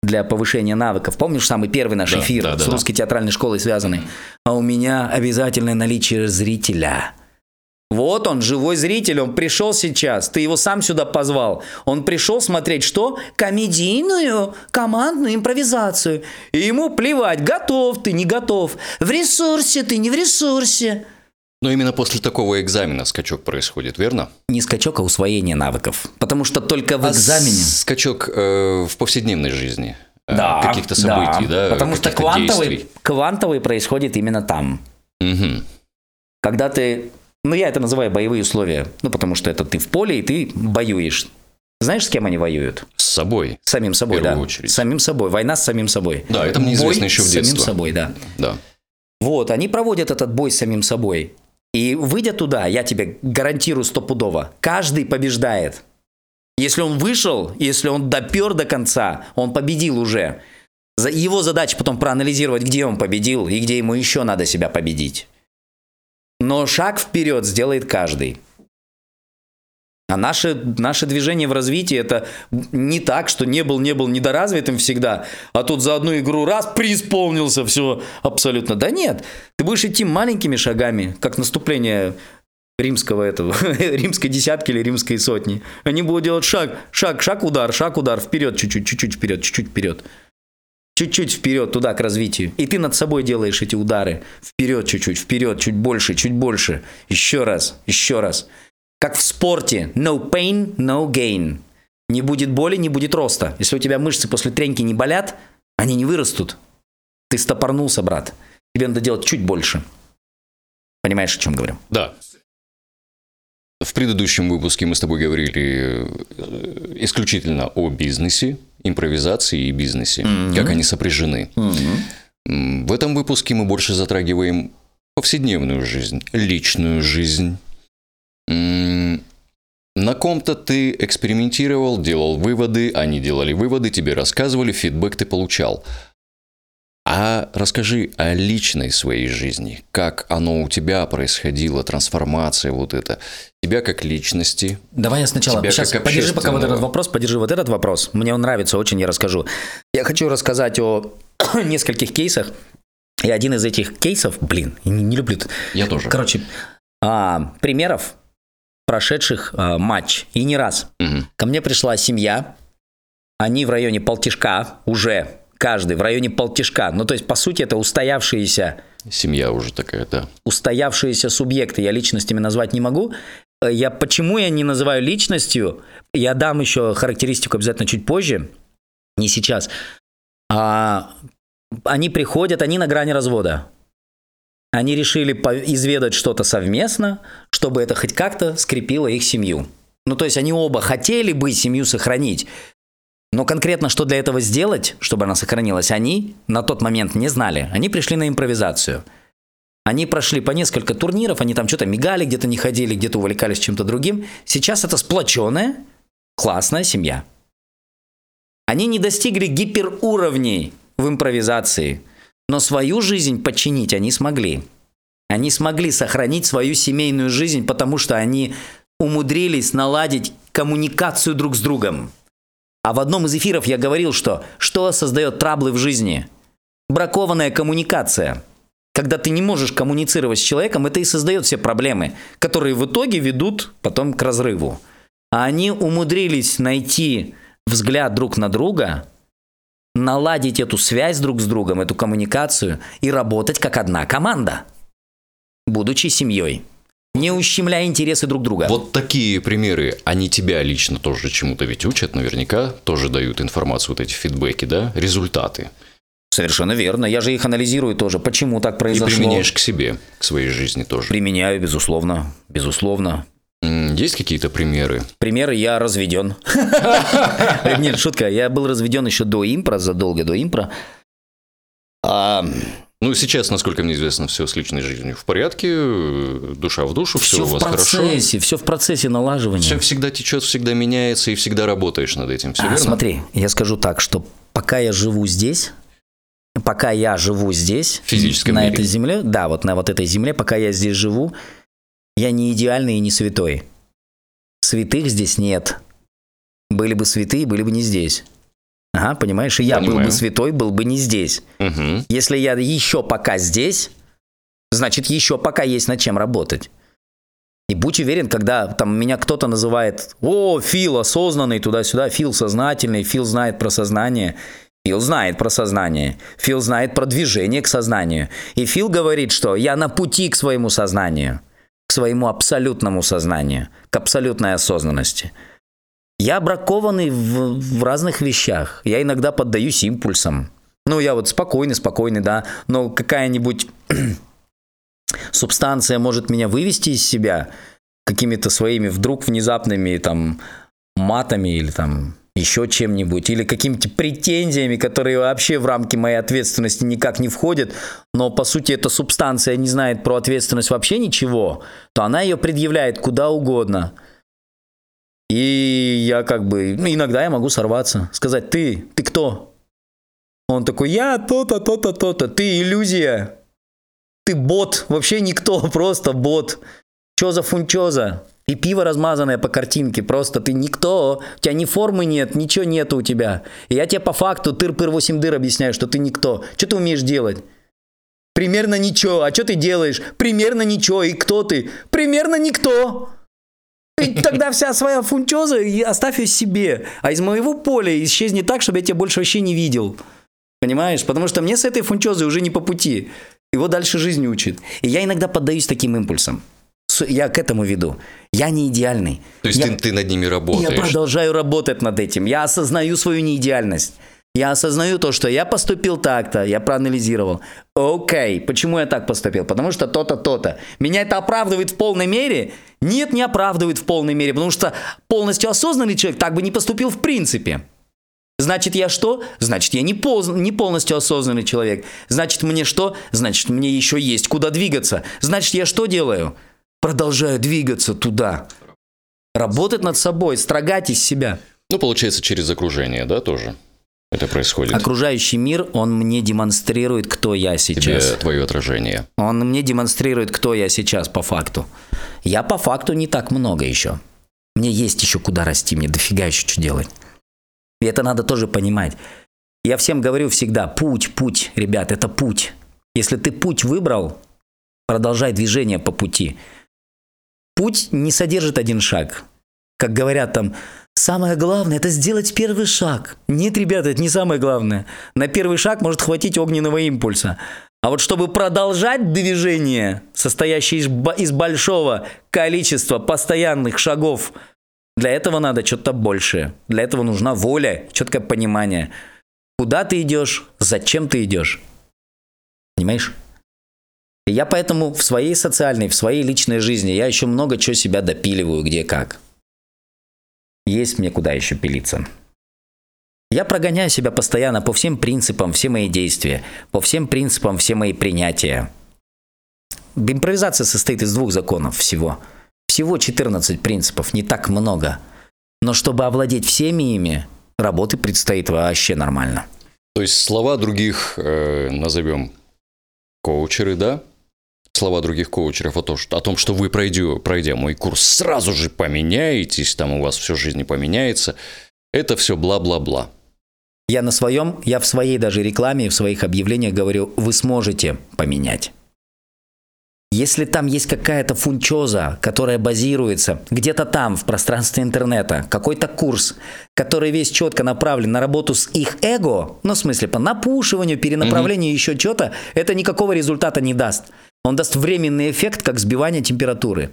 для повышения навыков. Помнишь самый первый наш Да, эфир да, да, с да. русской театральной школой связанный? А у меня обязательное наличие зрителя. Вот он, живой зритель, он пришел сейчас, ты его сам сюда позвал. Он пришел смотреть что? Комедийную командную импровизацию. И ему плевать, готов ты, не готов. В ресурсе ты, не в ресурсе. Но именно после такого экзамена скачок происходит, верно? Не скачок, а усвоение навыков. Потому что только в А экзамене... Скачок э, в повседневной жизни. э, каких-то событий, да? Потому что квантовый, действий. квантовый происходит именно там. Мгм. Когда ты... Ну, я это называю боевые условия. Ну, потому что это ты в поле, и ты воюешь. Знаешь, с кем они воюют? С собой. С самим собой, В первую да. очередь. С самим собой. Война с самим собой. Да, это мне известно Бой еще в с самим детстве. собой, да. Да. Вот, они проводят этот бой с самим собой. И выйдя туда, я тебе гарантирую стопудово, каждый побеждает. Если он вышел, если он допер до конца, он победил уже. Его задача потом проанализировать, где он победил и где ему еще надо себя победить. Но шаг вперед сделает каждый. А наше, наше движение в развитии это не так, что не был, не был недоразвитым всегда, а тут за одну игру раз преисполнился, все абсолютно. Да нет, ты будешь идти маленькими шагами, как наступление римского этого, римской десятки или римской сотни. Они будут делать шаг, шаг, шаг, удар, шаг, удар, вперед, чуть-чуть, чуть-чуть вперед, чуть-чуть вперед. Чуть-чуть вперед, туда, к развитию. И ты над собой делаешь эти удары. Вперед чуть-чуть, вперед, чуть больше, чуть больше. Еще раз, еще раз. Как в спорте. No pain, no gain. Не будет боли, не будет роста. Если у тебя мышцы после треньки не болят, они не вырастут. Ты стопорнулся, брат. Тебе надо делать чуть больше. Понимаешь, о чем говорю? Да. В предыдущем выпуске мы с тобой говорили э, исключительно о бизнесе, импровизации и бизнесе, как они сопряжены. М, В этом выпуске мы больше затрагиваем повседневную жизнь, личную жизнь. На ком-то ты экспериментировал, делал выводы, они делали выводы, тебе рассказывали, фидбэк ты получал. А расскажи о личной своей жизни, как оно у тебя происходило, трансформация вот эта, тебя как личности. Давай я сначала. Тебя Сейчас как подержи пока вот этот вопрос, подержи вот этот вопрос. Мне он нравится очень, я расскажу. Я хочу рассказать о нескольких кейсах. И один из этих кейсов, блин, не, не люблю. это. Я тоже. Короче, а, примеров прошедших а, матч. И не раз. Мгм. Ко мне пришла семья. Они в районе полтишка уже. Каждый в районе полтишка. Ну, то есть, по сути, это устоявшиеся Семья уже такая, да. устоявшиеся субъекты, я личностями назвать не могу. Э, Я почему я не называю личностью? Я дам еще характеристику обязательно чуть позже, не сейчас. А, они приходят, они на грани развода. Они решили изведать что-то совместно, чтобы это хоть как-то скрепило их семью. Ну, то есть они оба хотели бы семью сохранить, но конкретно что для этого сделать, чтобы она сохранилась, они на тот момент не знали. Они пришли на импровизацию. Они прошли по несколько турниров, они там что-то мигали, где-то не ходили, где-то увлекались чем-то другим. Сейчас это сплоченная, классная семья. Они не достигли гиперуровней в импровизации, но свою жизнь подчинить они смогли. Они смогли сохранить свою семейную жизнь, потому что они умудрились наладить коммуникацию друг с другом. А в одном из эфиров я говорил, что что создает траблы в жизни? Бракованная коммуникация. Когда ты не можешь коммуницировать с человеком, это и создает все проблемы, которые в итоге ведут потом к разрыву. А они умудрились найти взгляд друг на друга, наладить эту связь друг с другом, эту коммуникацию и работать как одна команда, будучи семьей, не ущемляя интересы друг друга. Вот такие примеры, они тебя лично тоже чему-то ведь учат, наверняка тоже дают информацию, вот эти фидбэки, да, результаты. Совершенно верно. Я же их анализирую тоже. Почему так И произошло? применяешь к себе, к своей жизни тоже. Применяю, безусловно. Безусловно. Есть какие-то примеры? Пример, я разведен. Нет, шутка. Я был разведен еще до импро, задолго до импро. Ну, сейчас, насколько мне известно, все с личной жизнью в порядке, э, душа в душу, все, все у вас хорошо. процессе, все в процессе налаживания. Все всегда течет, всегда меняется, и всегда работаешь над этим. Все А, верно? смотри, я скажу так, что пока я живу здесь, пока я живу здесь, физическом на мире. этой земле, да, вот на вот этой земле, пока я здесь живу, я не идеальный и не святой. Святых здесь нет. Были бы святые, были бы не здесь. Ага, понимаешь, и я был Понимаю. бы святой, был бы не здесь. Мгм. Если я еще пока здесь, значит, еще пока есть над чем работать. И будь уверен, когда там меня кто-то называет, о, Фил осознанный туда-сюда, Фил сознательный, Фил знает про сознание. Фил знает про сознание. Фил знает про движение к сознанию. И Фил говорит, что я на пути к своему сознанию, к своему абсолютному сознанию, к абсолютной осознанности. Я бракованный в, в разных вещах. Я иногда поддаюсь импульсам. Ну, я вот спокойный, спокойный, да. Но какая-нибудь субстанция может меня вывести из себя какими-то своими вдруг внезапными там матами или там еще чем-нибудь, или какими-то претензиями, которые вообще в рамки моей ответственности никак не входят, но по сути эта субстанция не знает про ответственность вообще ничего, то она ее предъявляет куда угодно. И я как бы, ну, иногда я могу сорваться, сказать, ты, ты кто? Он такой, я то-то, то-то, то-то, ты иллюзия, ты бот, вообще никто, просто бот. Чё за фунчоза? И пиво размазанное по картинке, просто ты никто, у тебя ни формы нет, ничего нету у тебя. И я тебе по факту тыр-пыр 8 дыр объясняю, что ты никто. Что ты умеешь делать? Примерно ничего. А что ты делаешь? Примерно ничего. И кто ты? Примерно никто. И тогда вся своя фунчоза и оставь ее себе. А из моего поля исчезни так, чтобы я тебя больше вообще не видел. Понимаешь? Потому что мне с этой фунчозой уже не по пути. Его дальше жизнь учит. И я иногда поддаюсь таким импульсам. Я к этому веду. Я не идеальный. То есть я, ты, ты над ними работаешь. я продолжаю работать над этим. Я осознаю свою неидеальность. Я осознаю то, что я поступил так-то, я проанализировал. Окей, почему я так поступил? Потому что то-то, то-то. Меня это оправдывает в полной мере? Нет, не оправдывает в полной мере, потому что полностью осознанный человек так бы не поступил в принципе. Значит, я что? Значит, я не, поз- не полностью осознанный человек. Значит, мне что? Значит, мне еще есть куда двигаться. Значит, я что делаю? Продолжаю двигаться туда. Работать над собой, строгать из себя. Ну, получается, через окружение, да, тоже это происходит. Окружающий мир, он мне демонстрирует, кто я Тебе сейчас. твое отражение. Он мне демонстрирует, кто я сейчас по факту. Я по факту не так много еще. Мне есть еще куда расти, мне дофига еще что делать. И это надо тоже понимать. Я всем говорю всегда, путь, путь, ребят, это путь. Если ты путь выбрал, продолжай движение по пути. путь не содержит один шаг. Как говорят там, самое главное – это сделать первый шаг. Нет, ребята, это не самое главное. На первый шаг может хватить огненного импульса. А вот чтобы продолжать движение, состоящее из, из большого количества постоянных шагов, для этого надо что-то большее. Для этого нужна воля, четкое понимание. Куда ты идешь, зачем ты идешь. Понимаешь? И я поэтому в своей социальной, в своей личной жизни я еще много чего себя допиливаю, где как. Есть мне куда еще пилиться. Я прогоняю себя постоянно по всем принципам, все мои действия, по всем принципам, все мои принятия. Импровизация состоит из двух законов всего. Всего 14 принципов, не так много. Но чтобы овладеть всеми ими, работы предстоит вообще нормально. То есть слова других, э, назовем, коучеры, да? Слова других коучеров о том, что, о том, что вы, пройдя, пройдя мой курс, сразу же поменяетесь, там у вас все жизни поменяется, это все бла-бла-бла. Я на своем, я в своей даже рекламе, в своих объявлениях говорю, вы сможете поменять. Если там есть какая-то фунчоза, которая базируется где-то там, в пространстве интернета, какой-то курс, который весь четко направлен на работу с их эго, ну, в смысле, по напушиванию, перенаправлению, еще что-то, это никакого результата не даст. Он даст временный эффект, как сбивание температуры.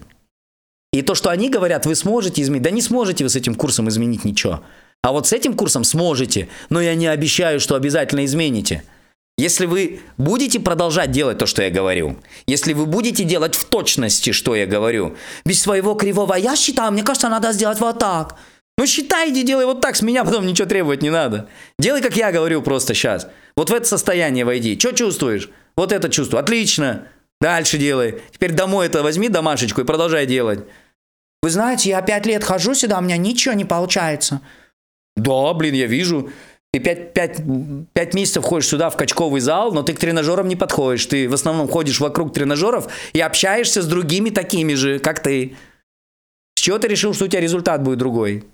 И то, что они говорят, вы сможете изменить, да не сможете вы с этим курсом изменить ничего. А вот с этим курсом сможете, но я не обещаю, что обязательно измените. Если вы будете продолжать делать то, что я говорю, если вы будете делать в точности, что я говорю, без своего кривого «я считаю, мне кажется, надо сделать вот так», ну считайте, делай вот так, с меня потом ничего требовать не надо. Делай, как я говорю просто сейчас. Вот в это состояние войди. Что чувствуешь? Вот это чувство. Отлично. Дальше делай. Теперь домой это возьми домашечку и продолжай делать. Вы знаете, я пять лет хожу сюда, у меня ничего не получается. Да, блин, я вижу. Ты пять, пять, пять месяцев ходишь сюда в качковый зал, но ты к тренажерам не подходишь. Ты в основном ходишь вокруг тренажеров и общаешься с другими такими же, как ты. С чего ты решил, что у тебя результат будет другой?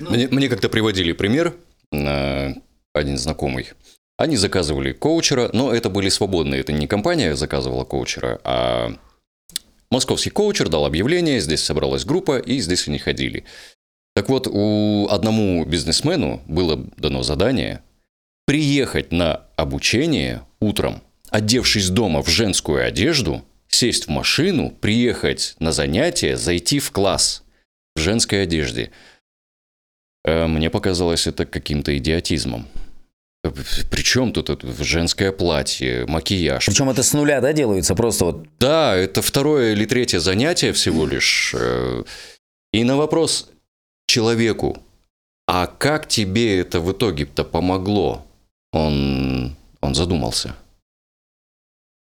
Мне, мне как-то приводили пример, э, один знакомый. Они заказывали коучера, но это были свободные, это не компания заказывала коучера, а московский коучер дал объявление, здесь собралась группа, и здесь они ходили. Так вот, у одному бизнесмену было дано задание приехать на обучение утром, одевшись дома в женскую одежду, сесть в машину, приехать на занятие, зайти в класс в женской одежде. Э, Мне показалось это каким-то идиотизмом. Причем тут это женское платье, макияж? Причем это с нуля, да, делается? Просто вот Да, это второе или третье занятие всего лишь. Э, И на вопрос человеку, а как тебе это в итоге-то помогло? Он, он задумался.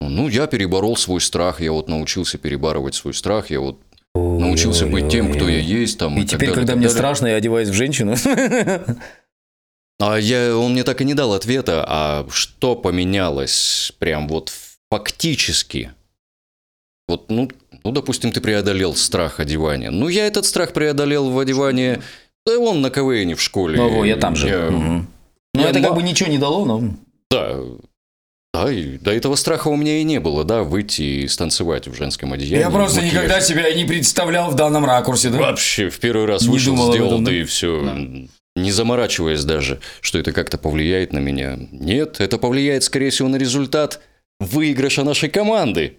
Ну, я переборол свой страх, я вот научился перебарывать свой страх, я вот научился быть тем, кто я есть. Там, И так теперь, далее, когда мне далее. страшно, я одеваюсь в женщину. А я, он мне так и не дал ответа, а что поменялось прям вот фактически? Вот, ну, ну, допустим, ты преодолел страх одевания. Ну, я этот страх преодолел в одевании, да он на КВН в школе. Ого, я там же. Я- Мгм. Ну, это ма- как бы ничего не дало, но... Да, да, и до этого страха у меня и не было, да, выйти и станцевать в женском одеянии. Я просто в макияже. никогда себя не представлял в данном ракурсе, да? Вообще, в первый раз Не вышел, думал сделал, этом, да да? и все. Не заморачиваясь даже, что это как-то повлияет на меня. Нет, это повлияет, скорее всего, на результат выигрыша нашей команды.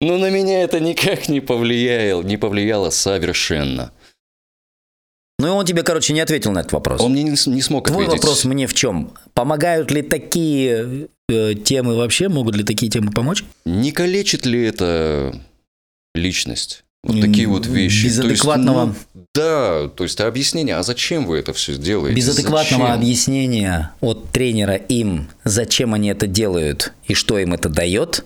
Но на меня это никак не повлияло, не повлияло совершенно. Ну и он тебе, короче, не ответил на этот вопрос. Он мне не, не смог Твой ответить. вопрос мне в чем? Помогают ли такие э, темы вообще? Могут ли такие темы помочь? Не калечит ли это личность? Вот такие вот вещи. Без То есть, адекватного- ну, да, то есть объяснение, а зачем вы это все делаете? Без адекватного Зачем? объяснения от тренера им, зачем они это делают и что им это дает,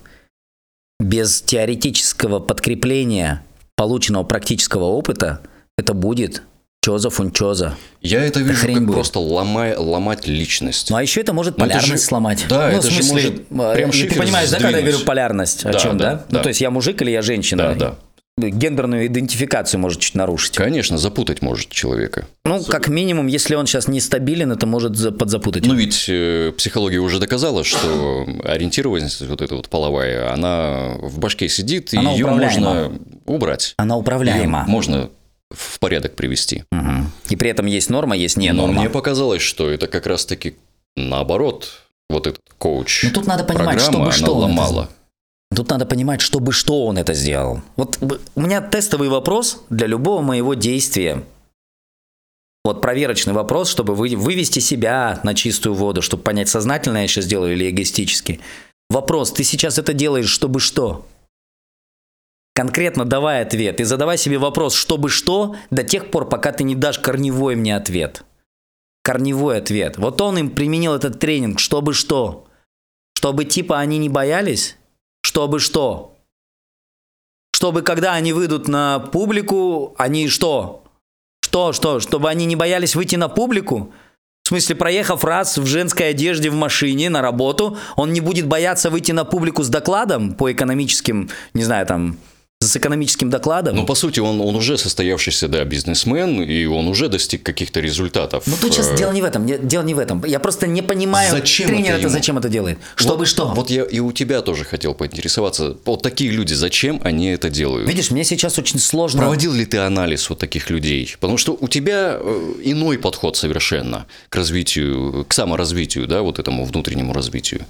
без теоретического подкрепления полученного практического опыта, это будет чоза фунчоза. Я это вижу хрень как будет. просто ломай- ломать личность. Ну а еще это может Ну, это полярность же- сломать. да, ну, это в же смысле, может э, прям ты понимаешь, да, когда я сдвинуть. говорю полярность? О Да, чем, да, да? Ну, да. то есть я мужик или я женщина? Да, да. Гендерную идентификацию может чуть нарушить. Конечно, запутать может человека. Ну, как минимум, если он сейчас нестабилен, это может за- подзапутать. Ну ведь э, психология уже доказала, что ориентированность вот эта вот половая, она в башке сидит, и Она ее управляема. можно убрать. Она управляема. Её можно в порядок привести. Мгм. И при этом есть норма, есть не Но норма. мне показалось, что это как раз-таки наоборот. Вот этот коуч. Ну, тут надо понимать, чтобы что он это ломала. Тут надо понимать, чтобы что он это сделал. Вот у меня тестовый вопрос для любого моего действия. Вот проверочный вопрос, чтобы вы, вывести себя на чистую воду, чтобы понять, сознательно я сейчас делаю или эгоистически. Вопрос, ты сейчас это делаешь, чтобы что? Конкретно давай ответ и задавай себе вопрос, чтобы что, до тех пор, пока ты не дашь корневой мне ответ. Корневой ответ. Вот он им применил этот тренинг, чтобы что? Чтобы типа они не боялись? Чтобы что? Чтобы когда они выйдут на публику, они что? Что, что? Чтобы они не боялись выйти на публику? В смысле, проехав раз в женской одежде в машине на работу, он не будет бояться выйти на публику с докладом по экономическим, не знаю, там, с экономическим докладом? Ну, по сути, он, он уже состоявшийся, да, бизнесмен, и он уже достиг каких-то результатов. Ну тут сейчас Э, дело не в этом, не- дело не в этом. Я просто не понимаю, Зачем тренер это это зачем это делает. Чтобы вот- что? Вот я и у тебя тоже хотел поинтересоваться. Вот такие люди, зачем они это делают? Видишь, мне сейчас очень сложно. Проводил ли ты анализ вот таких людей? Потому что у тебя э, иной подход совершенно к развитию, к саморазвитию, да, вот этому внутреннему развитию.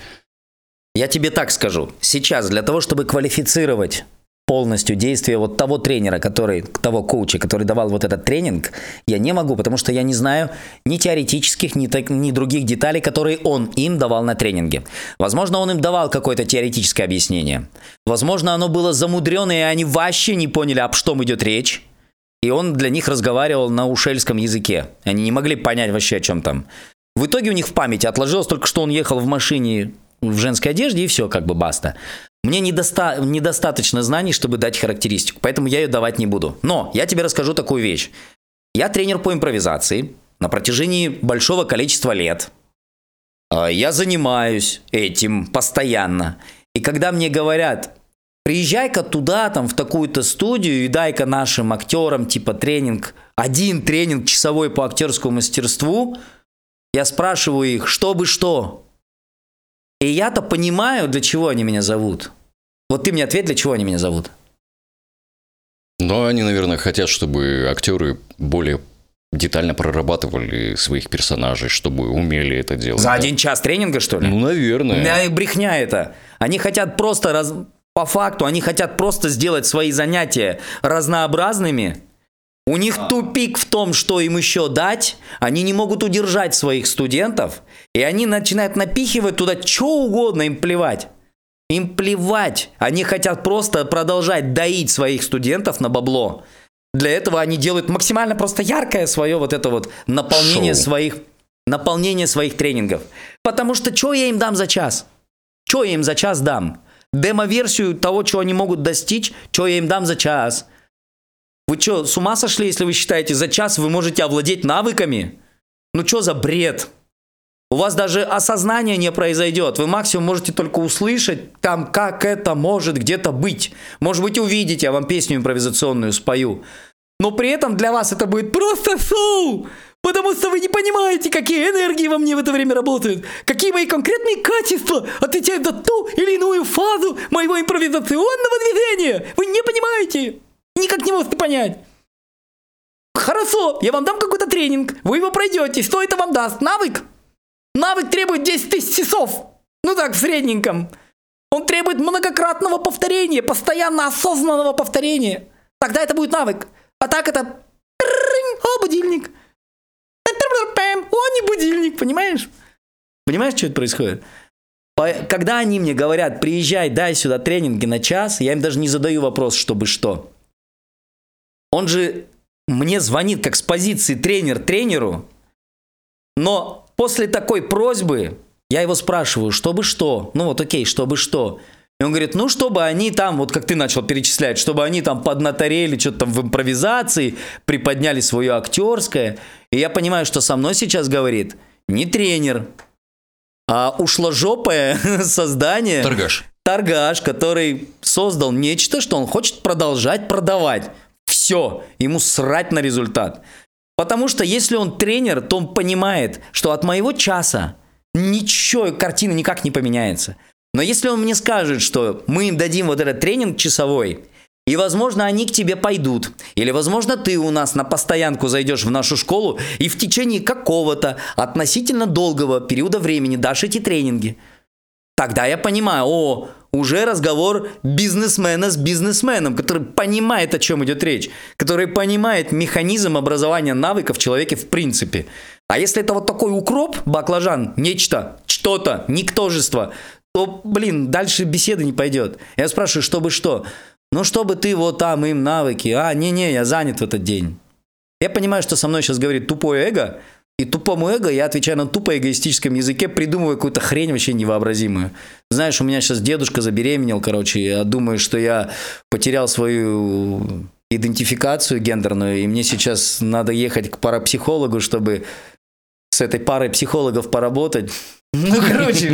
Я тебе так скажу. Сейчас для того, чтобы квалифицировать полностью действие вот того тренера, который, того коуча, который давал вот этот тренинг, я не могу, потому что я не знаю ни теоретических, ни, так- ни других деталей, которые он им давал на тренинге. Возможно, он им давал какое-то теоретическое объяснение. Возможно, оно было замудренное, и они вообще не поняли, об чем идет речь. И он для них разговаривал на ушельском языке. Они не могли понять вообще, о чем там. В итоге у них в памяти отложилось только, что он ехал в машине в женской одежде, и все, как бы баста. Мне недоста- недостаточно знаний, чтобы дать характеристику, поэтому я ее давать не буду. Но я тебе расскажу такую вещь. Я тренер по импровизации на протяжении большого количества лет. А, Я занимаюсь этим постоянно. И когда мне говорят, приезжай-ка туда, там, в такую-то студию и дай-ка нашим актерам, типа, тренинг, один тренинг часовой по актерскому мастерству, я спрашиваю их, чтобы что? И я-то понимаю, для чего они меня зовут. Вот ты мне ответь, для чего они меня зовут. Но они, наверное, хотят, чтобы актеры более детально прорабатывали своих персонажей, чтобы умели это делать. За да? один час тренинга, что ли? Ну, наверное. Да, и брехня это. Они хотят просто, раз... по факту, они хотят просто сделать свои занятия разнообразными. У них тупик в том, что им еще дать. Они не могут удержать своих студентов. И они начинают напихивать туда что угодно, им плевать. Им плевать. Они хотят просто продолжать доить своих студентов на бабло. Для этого они делают максимально просто яркое свое вот это вот наполнение Шоу. своих наполнение своих тренингов. Потому что что я им дам за час? Что я им за час дам? Демо-версию того, чего они могут достичь, что я им дам за час? Вы что, с ума сошли, если вы считаете, за час вы можете овладеть навыками? Ну что за бред? У вас даже осознание не произойдет. Вы максимум можете только услышать там, как это может где-то быть. Может быть, увидите, я вам песню импровизационную спою. Но при этом для вас это будет просто шоу. Потому что вы не понимаете, какие энергии во мне в это время работают. Какие мои конкретные качества отвечают за ту или иную фазу моего импровизационного движения. Вы не понимаете. Никак не можете понять. Хорошо, я вам дам какой-то тренинг. Вы его пройдете. Что это вам даст? Навык? Навык требует 10 тысяч часов. Ну так, в средненьком. Он требует многократного повторения, постоянно осознанного повторения. Тогда это будет навык. А так это... О, будильник. О, не будильник, понимаешь? Понимаешь, что это происходит? Когда они мне говорят, приезжай, дай сюда тренинги на час, я им даже не задаю вопрос, чтобы что. Он же мне звонит как с позиции тренер тренеру, но после такой просьбы я его спрашиваю, чтобы что? Ну вот окей, чтобы что? И он говорит, ну чтобы они там, вот как ты начал перечислять, чтобы они там поднаторели что-то там в импровизации, приподняли свое актерское. И я понимаю, что со мной сейчас говорит не тренер, а ушложопое создание. Торгаш. Торгаш, который создал нечто, что он хочет продолжать продавать. Все, ему срать на результат. Потому что если он тренер, то он понимает, что от моего часа ничего, картина никак не поменяется. Но если он мне скажет, что мы им дадим вот этот тренинг часовой, И, возможно, они к тебе пойдут. Или, возможно, ты у нас на постоянку зайдешь в нашу школу и в течение какого-то относительно долгого периода времени дашь эти тренинги. Тогда я понимаю, о, уже разговор бизнесмена с бизнесменом, который понимает, о чем идет речь, который понимает механизм образования навыков в человеке в принципе. А если это вот такой укроп, баклажан, нечто, что-то, никтожество, то, блин, дальше беседы не пойдет. Я спрашиваю, чтобы что? Ну, чтобы ты вот там им навыки. А, не-не, я занят в этот день. Я понимаю, что со мной сейчас говорит тупое эго, и тупому эго я отвечаю на тупо эгоистическом языке, придумываю какую-то хрень вообще невообразимую. Знаешь, у меня сейчас дедушка забеременел, короче, я думаю, что я потерял свою идентификацию гендерную, и мне сейчас надо ехать к парапсихологу, чтобы с этой парой психологов поработать. Ну, короче,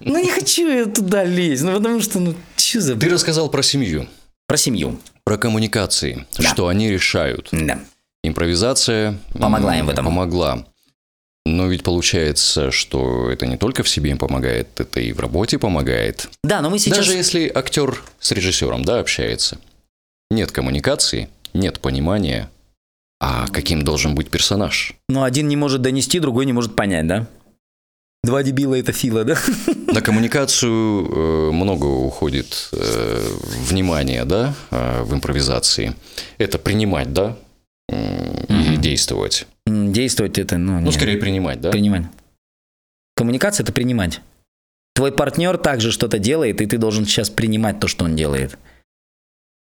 ну не хочу я туда лезть, ну потому что, ну, что за... Ты рассказал про семью, Про семью. про коммуникации, Да. что они решают. Да. Импровизация Помогла им в этом. Помогла. Но ведь получается, что это не только в себе им помогает, это и в работе помогает. Да, но мы сейчас... Даже если актер с режиссером, да, общается. Нет коммуникации, нет понимания, а каким должен быть персонаж. Ну, один не может донести, другой не может понять, да? Два дебила это фила, да? На коммуникацию э, много уходит э, внимания, да, э, в импровизации. Это принимать, да, и действовать. Действовать это, ну, Ну, не. скорее принимать, да? Принимать. Коммуникация это принимать. Твой партнер также что-то делает, и ты должен сейчас принимать то, что он делает.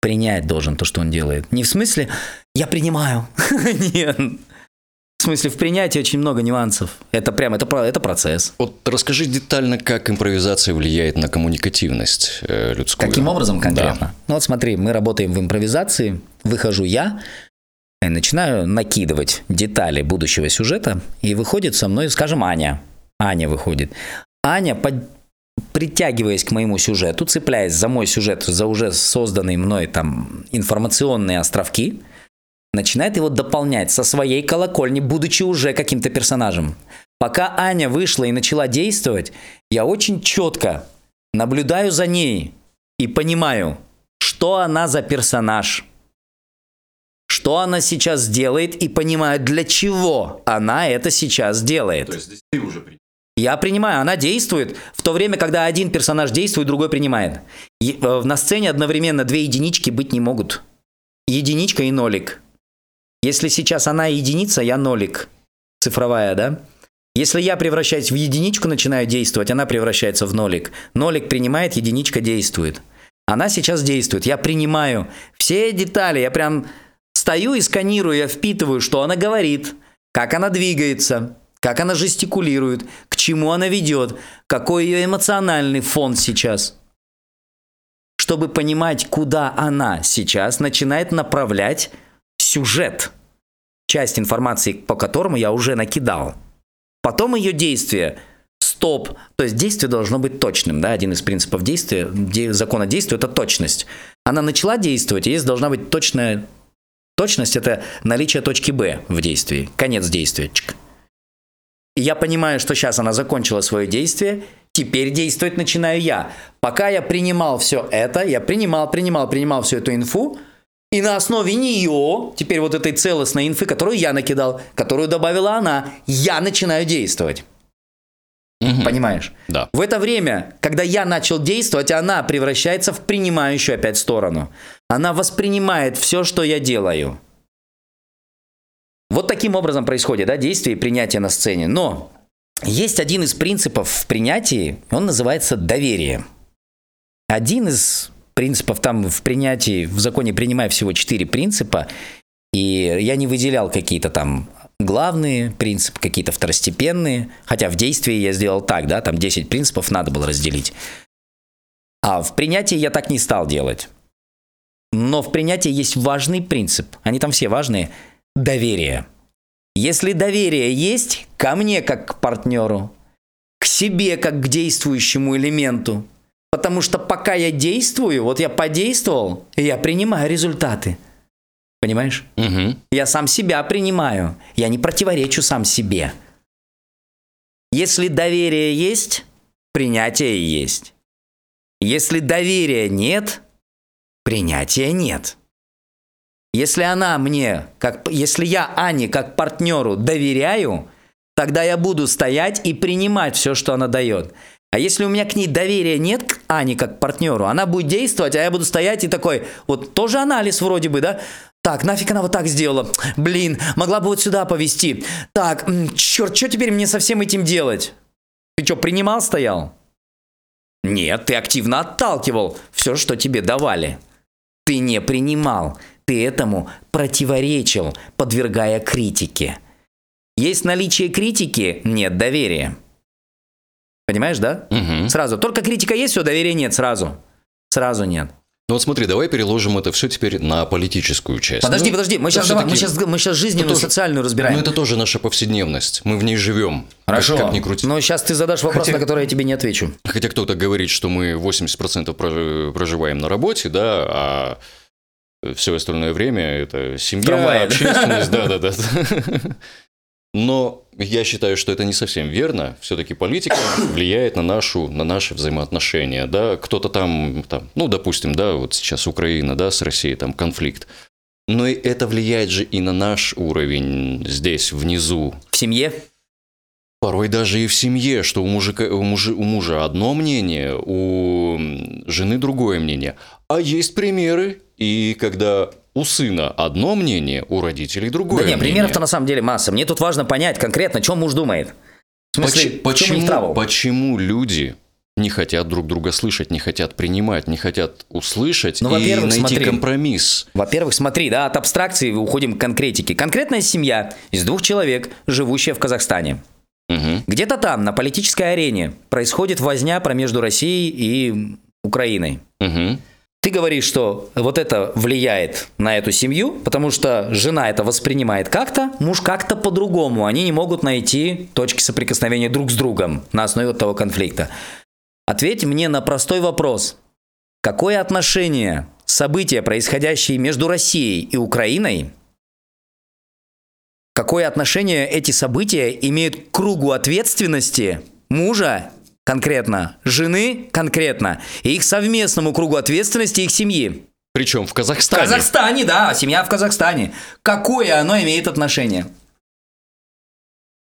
Принять должен то, что он делает. Не в смысле «я принимаю». Нет. В смысле, в принятии очень много нюансов. Это прям, это, это процесс. Вот расскажи детально, как импровизация влияет на коммуникативность э, людскую. Каким образом конкретно? Да. Ну вот смотри, мы работаем в импровизации, выхожу я, начинаю накидывать детали будущего сюжета, и выходит со мной, скажем, Аня. Аня выходит. Аня, под- притягиваясь к моему сюжету, цепляясь за мой сюжет, за уже созданные мной там информационные островки, начинает его дополнять со своей колокольни, будучи уже каким-то персонажем. Пока Аня вышла и начала действовать, я очень четко наблюдаю за ней и понимаю, что она за персонаж, что она сейчас делает и понимаю, для чего она это сейчас делает. есть ты уже Я принимаю, она действует в то время, когда один персонаж действует, другой принимает. Е- э, На сцене одновременно две единички быть не могут. Единичка и нолик. Если сейчас она единица, я нолик. Цифровая, да? Если я превращаюсь в единичку, начинаю действовать, она превращается в нолик. Нолик принимает, единичка действует. Она сейчас действует. Я принимаю все детали. Я прям стою и сканирую, я впитываю, что она говорит, как она двигается, как она жестикулирует, к чему она ведет, какой ее эмоциональный фон сейчас. Чтобы понимать, куда она сейчас начинает направлять сюжет, часть информации, по которому я уже накидал. Потом ее действие стоп. То есть действие должно быть точным, да, один из принципов действия, де- закона действия – это точность. Она начала действовать, и есть должна быть точная Точность – это наличие точки Б в действии, конец действия. Я понимаю, что сейчас она закончила свое действие, теперь действовать начинаю я. Пока я принимал все это, я принимал, принимал, принимал всю эту инфу, и на основе нее, теперь вот этой целостной инфы, которую я накидал, которую добавила она, я начинаю действовать. Понимаешь? Да. В это время, когда я начал действовать, она превращается в принимающую опять сторону. Она воспринимает все, что я делаю. Вот таким образом происходит да, действие и принятие на сцене. Но есть один из принципов в принятии, он называется доверие. Один из принципов там в принятии, в законе принимая всего четыре принципа, и я не выделял какие-то там главные принципы, какие-то второстепенные, хотя в действии я сделал так, да, там 10 принципов надо было разделить. А в принятии я так не стал делать. Но в принятии есть важный принцип, они там все важные, доверие. Если доверие есть ко мне как к партнеру, к себе как к действующему элементу, потому что пока я действую, вот я подействовал, я принимаю результаты. Понимаешь? Мгм. Я сам себя принимаю. Я не противоречу сам себе. Если доверие есть, принятие есть. Если доверия нет, принятия нет. Если она мне, как, если я Ане как партнеру доверяю, тогда я буду стоять и принимать все, что она дает. А если у меня к ней доверия нет, к Ане как партнеру, она будет действовать, а я буду стоять и такой, вот тоже анализ вроде бы, да? Так, нафиг она вот так сделала? Блин, могла бы вот сюда повести. Так, черт, что теперь мне со всем этим делать? Ты что, принимал, стоял? Нет, ты активно отталкивал все, что тебе давали. Ты не принимал, ты этому противоречил, подвергая критике. Есть наличие критики, нет доверия. Понимаешь, да? Мгм. Сразу. Только критика есть, все, доверия нет сразу. Сразу нет. Ну вот смотри, давай переложим это все теперь на политическую часть. Подожди, Ну, подожди, мы сейчас, давай, мы сейчас, мы сейчас жизненную, тоже- социальную разбираем. Ну это тоже наша повседневность. Мы в ней живем. Хорошо. Как, как ни крути. Но сейчас ты задашь вопрос, Хотя- на который я тебе не отвечу. Хотя кто-то говорит, что мы 80% прожи- проживаем на работе, да, а все остальное время это семья, Трамвай, да? общественность, да-да-да. Но я считаю, что это не совсем верно. Все-таки политика влияет на, нашу, на наши взаимоотношения. Да? Кто-то там, там, ну, допустим, да, вот сейчас Украина, да, с Россией, там конфликт. Но и это влияет же и на наш уровень здесь, внизу. В семье? Порой даже и в семье, что у, мужика, у, мужа, у мужа одно мнение, у жены другое мнение. А есть примеры, и когда у сына одно мнение, у родителей другое да не, мнение. примеров-то на самом деле масса. Мне тут важно понять конкретно, что муж думает. В смысле, Поч- чем почему, почему люди не хотят друг друга слышать, не хотят принимать, не хотят услышать Ну, и найти смотри. компромисс? Во-первых, смотри, да, от абстракции уходим к конкретике. Конкретная семья из двух человек, живущая в Казахстане. Мгм. Где-то там, на политической арене, происходит возня про между Россией и Украиной. Мгм. Ты говоришь, что вот это влияет на эту семью, потому что жена это воспринимает как-то, муж как-то по-другому. Они не могут найти точки соприкосновения друг с другом на основе вот того конфликта. Ответь мне на простой вопрос. Какое отношение события, происходящие между Россией и Украиной, какое отношение эти события имеют к кругу ответственности мужа конкретно, жены конкретно, и их совместному кругу ответственности их семьи? Причем в В Казахстане. Казахстане, да, семья в Казахстане. Какое оно имеет отношение?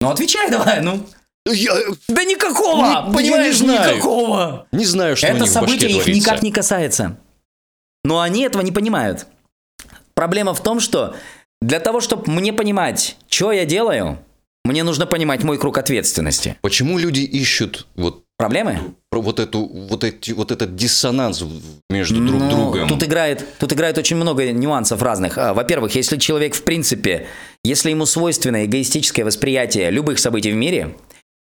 Ну, отвечай давай, ну. Я Да никакого, Не- я не понимаешь, знаю. никакого. не знаю, что Это событие их творится. никак не касается. Но они этого не понимают. Проблема в том, что для того, чтобы мне понимать, что я делаю, мне нужно понимать мой круг ответственности. Почему люди ищут вот Проблемы? про вот эту вот эти вот этот диссонанс между друг Ну, другом? Тут играет, тут играет очень много нюансов разных. А, Во-первых, если человек в принципе, если ему свойственно эгоистическое восприятие любых событий в мире,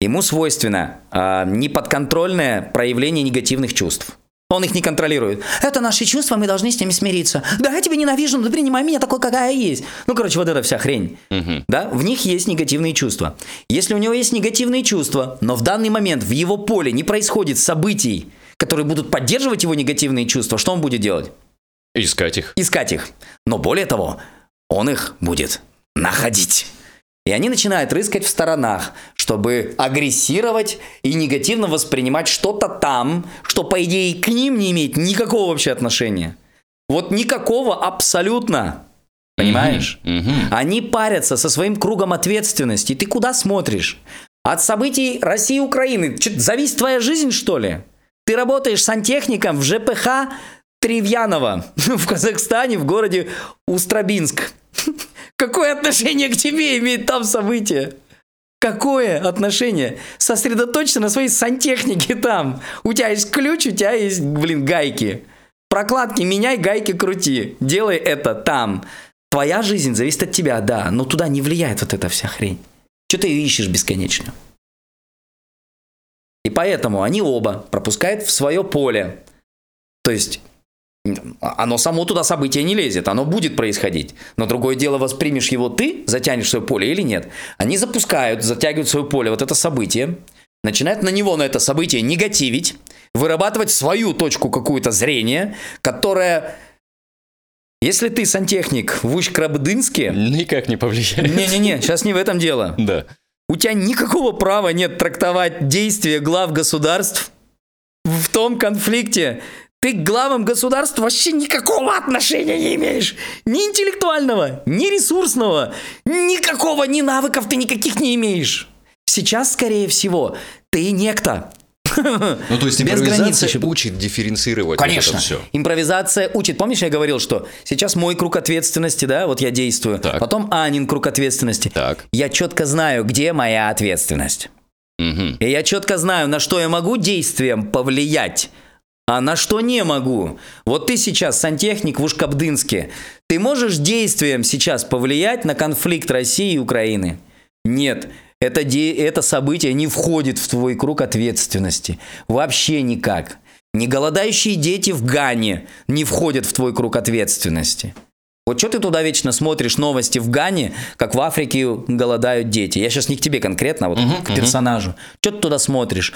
ему свойственно а, неподконтрольное проявление негативных чувств. Он их не контролирует. Это наши чувства, мы должны с ними смириться. Да, я тебя ненавижу, но ты принимай меня такой, какая я есть. Ну, короче, вот эта вся хрень. Мгм. Да, в них есть негативные чувства. Если у него есть негативные чувства, но в данный момент в его поле не происходит событий, которые будут поддерживать его негативные чувства, что он будет делать? Искать их. Искать их. Но более того, он их будет находить. И они начинают рыскать в сторонах, чтобы агрессировать и негативно воспринимать что-то там, что, по идее, к ним не имеет никакого вообще отношения. Вот никакого абсолютно. Понимаешь? Мгм. Они парятся со своим кругом ответственности. Ты куда смотришь? От событий России и Украины. Чё, зависит твоя жизнь, что ли? Ты работаешь сантехником в ЖПХ Тревьянова в Казахстане, в городе Устрабинск. Какое отношение к тебе имеет там событие? Какое отношение? Сосредоточься на своей сантехнике там. У тебя есть ключ, у тебя есть, блин, гайки. Прокладки меняй, гайки крути. Делай это там. Твоя жизнь зависит от тебя, да, но туда не влияет вот эта вся хрень. Что ты ищешь бесконечно? И поэтому они оба пропускают в свое поле. То есть оно само туда событие не лезет, оно будет происходить. Но другое дело, воспримешь его ты, затянешь свое поле или нет. Они запускают, затягивают свое поле вот это событие, начинают на него, на это событие негативить, вырабатывать свою точку какую-то зрения, которая... Если ты сантехник в Усть-Крабдынске... Никак не повлияет. Не-не-не, сейчас не в этом дело. Да. У тебя никакого права нет трактовать действия глав государств в том конфликте. Ты к главам государства вообще никакого отношения не имеешь. Ни интеллектуального, ни ресурсного, никакого, ни навыков ты никаких не имеешь. Сейчас, скорее всего, ты некто. Ну, то есть Без импровизация границ учит дифференцировать Конечно. вот все. Импровизация учит. Помнишь, я говорил, что сейчас мой круг ответственности, да, вот я действую. Так. Потом Анин круг ответственности. Так. Я четко знаю, где моя ответственность. Мгм. И я четко знаю, на что я могу действием повлиять, а на что не могу. Вот ты сейчас сантехник в Ушкабдынске. Ты можешь действием сейчас повлиять на конфликт России и Украины? Нет. Это, де- это событие не входит в твой круг ответственности. Вообще никак. Не голодающие дети в Гане не входят в твой круг ответственности. Вот что ты туда вечно смотришь новости в Гане, как в Африке голодают дети? Я сейчас не к тебе конкретно, а вот к персонажу. Что ты туда смотришь?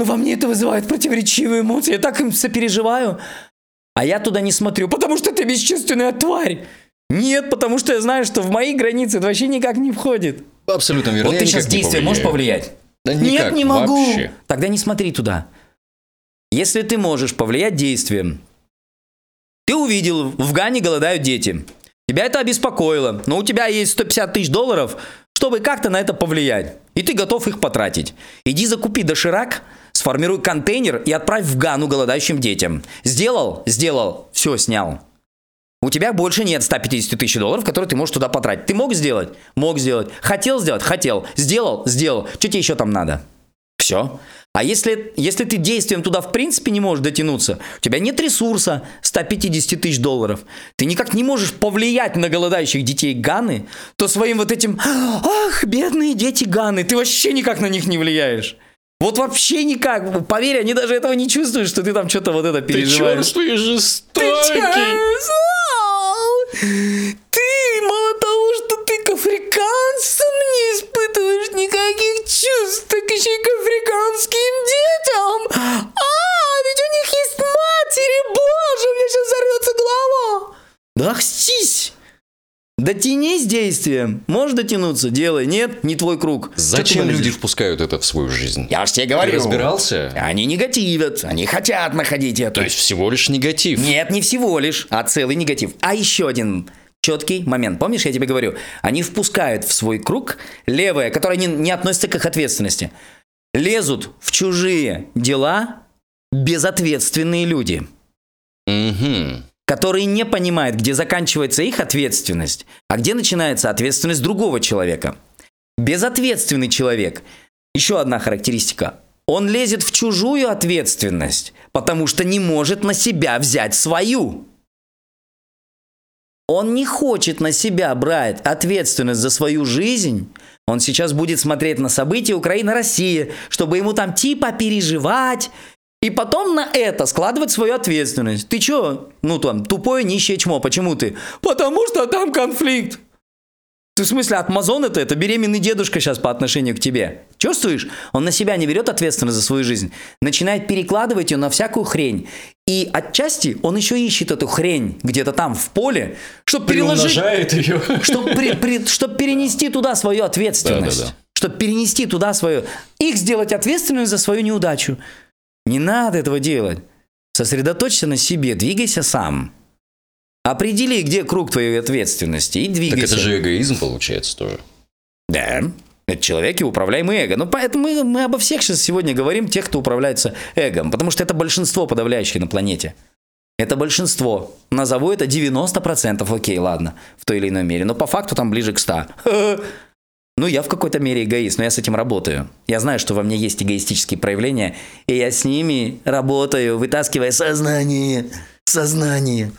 Ну, во мне это вызывает противоречивые эмоции. Я так им сопереживаю. А я туда не смотрю, потому что ты бесчувственная тварь. Нет, потому что я знаю, что в мои границы это вообще никак не входит. Абсолютно верно. вот я ты сейчас действием можешь повлиять? Да Нет, никак, не могу. вообще. Тогда не смотри туда. Если ты можешь повлиять действием, ты увидел, в Гане голодают дети. Тебя это обеспокоило, но у тебя есть 150 тысяч долларов, чтобы как-то на это повлиять. И ты готов их потратить. Иди закупи доширак, сформируй контейнер и отправь в Гану голодающим детям. Сделал? Сделал. Все, снял. У тебя больше нет 150 тысяч долларов, которые ты можешь туда потратить. Ты мог сделать? Мог сделать. Хотел сделать? Хотел. Сделал? Сделал. Что тебе еще там надо? Все. А если, если ты действием туда в принципе не можешь дотянуться, у тебя нет ресурса 150 тысяч долларов, ты никак не можешь повлиять на голодающих детей Ганы, то своим вот этим «Ах, бедные дети Ганы», ты вообще никак на них не влияешь. Вот вообще никак. Поверь, они даже этого не чувствуют, что ты там что-то вот это переживаешь. и жестокий. Ты, мало того, что ты к африканцам не испытываешь никаких чувств, так еще и к африканским детям. А, ведь у них есть матери, боже, у меня сейчас взорвется голова. Да хстись. Дотянись действием. Можешь дотянуться? Делай. Нет, не твой круг. Ты Зачем люди впускают это в свою жизнь? Я ж тебе Ты говорю. разбирался? Они негативят, они хотят находить это. То есть всего лишь негатив. Нет, не всего лишь, а целый негатив. А еще один четкий момент. Помнишь, я тебе говорю, они впускают в свой круг левое, которое не, не относится к их ответственности. Лезут в чужие дела безответственные люди, Мгм. Которые не понимают, где заканчивается их ответственность, а где начинается ответственность другого человека. Безответственный человек. Еще одна характеристика. Он лезет в чужую ответственность, потому что не может на себя взять свою. Он не хочет на себя брать ответственность за свою жизнь. Он сейчас будет смотреть на события Украина-Россия, чтобы ему там типа переживать, и потом на это складывать свою ответственность. Ты чё? Ну там, тупое нищее чмо. Почему ты? Потому что там конфликт. Ты в смысле, Амазон это, это беременный дедушка сейчас по отношению к тебе. Чувствуешь? Он на себя не берет ответственность за свою жизнь. Начинает перекладывать ее на всякую хрень. И отчасти он еще ищет эту хрень где-то там в поле, чтобы переложить ее. чтобы перенести туда свою ответственность. Да-да-да. Чтобы перенести туда свою... Их сделать ответственными за свою неудачу. Не надо этого делать. Сосредоточься на себе, двигайся сам. Определи, где круг твоей ответственности и Так двигайся. это же эгоизм получается тоже. Да, это человек и управляемый эго. Ну, поэтому мы, мы обо всех сейчас сегодня говорим, тех, кто управляется эгом. Потому что это большинство подавляющее на планете. Это большинство. Назову это 90%, окей, ладно, в той или иной мере. Но по факту там ближе к 100. Ну, я в какой-то мере эгоист, но я с этим работаю. Я знаю, что во мне есть эгоистические проявления, и я с ними работаю, вытаскивая сознание. Сознание.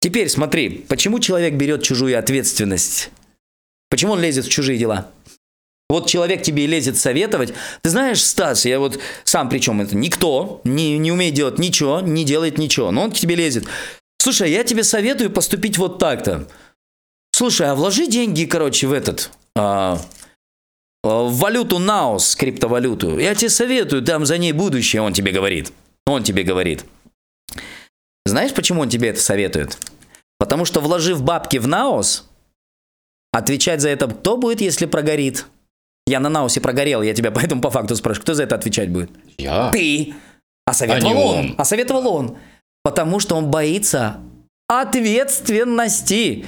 Теперь смотри, почему человек берет чужую ответственность? Почему он лезет в чужие дела? Вот человек тебе лезет советовать. Ты знаешь, Стас, я вот сам причем это никто, не, не умеет делать ничего, не делает ничего, но он к тебе лезет. Слушай, я тебе советую поступить вот так-то. Слушай, а вложи деньги, короче, в этот, а, валюту Наус, криптовалюту. Я тебе советую, там за ней будущее, он тебе говорит. Он тебе говорит. Знаешь, почему он тебе это советует? Потому что вложив бабки в Наос, отвечать за это кто будет, если прогорит? Я на Наосе прогорел, я тебя поэтому по факту спрашиваю, кто за это отвечать будет? Я? Ты! А советовал А он. он. А советовал он. Потому что он боится ответственности.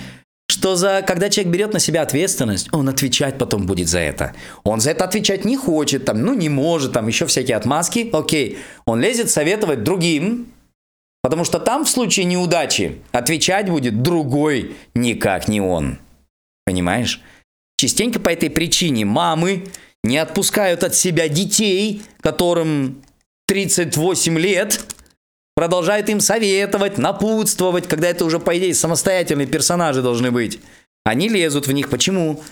Что за, когда человек берет на себя ответственность, он отвечать потом будет за это. Он за это отвечать не хочет, там, ну не может, там еще всякие отмазки. Окей, он лезет советовать другим, потому что там в случае неудачи отвечать будет другой, никак не он. Понимаешь? Частенько по этой причине мамы не отпускают от себя детей, которым 38 лет, продолжают им советовать, напутствовать, когда это уже, по идее, самостоятельные персонажи должны быть. Они лезут в них. Почему?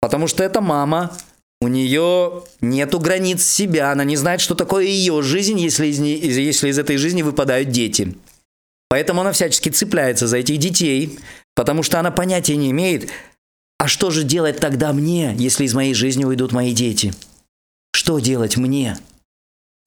Потому что это мама, у нее нету границ себя, она не знает, что такое ее жизнь, если из, не, если из этой жизни выпадают дети. Поэтому она всячески цепляется за этих детей, потому что она понятия не имеет, а что же делать тогда мне, если из моей жизни уйдут мои дети? Что делать мне?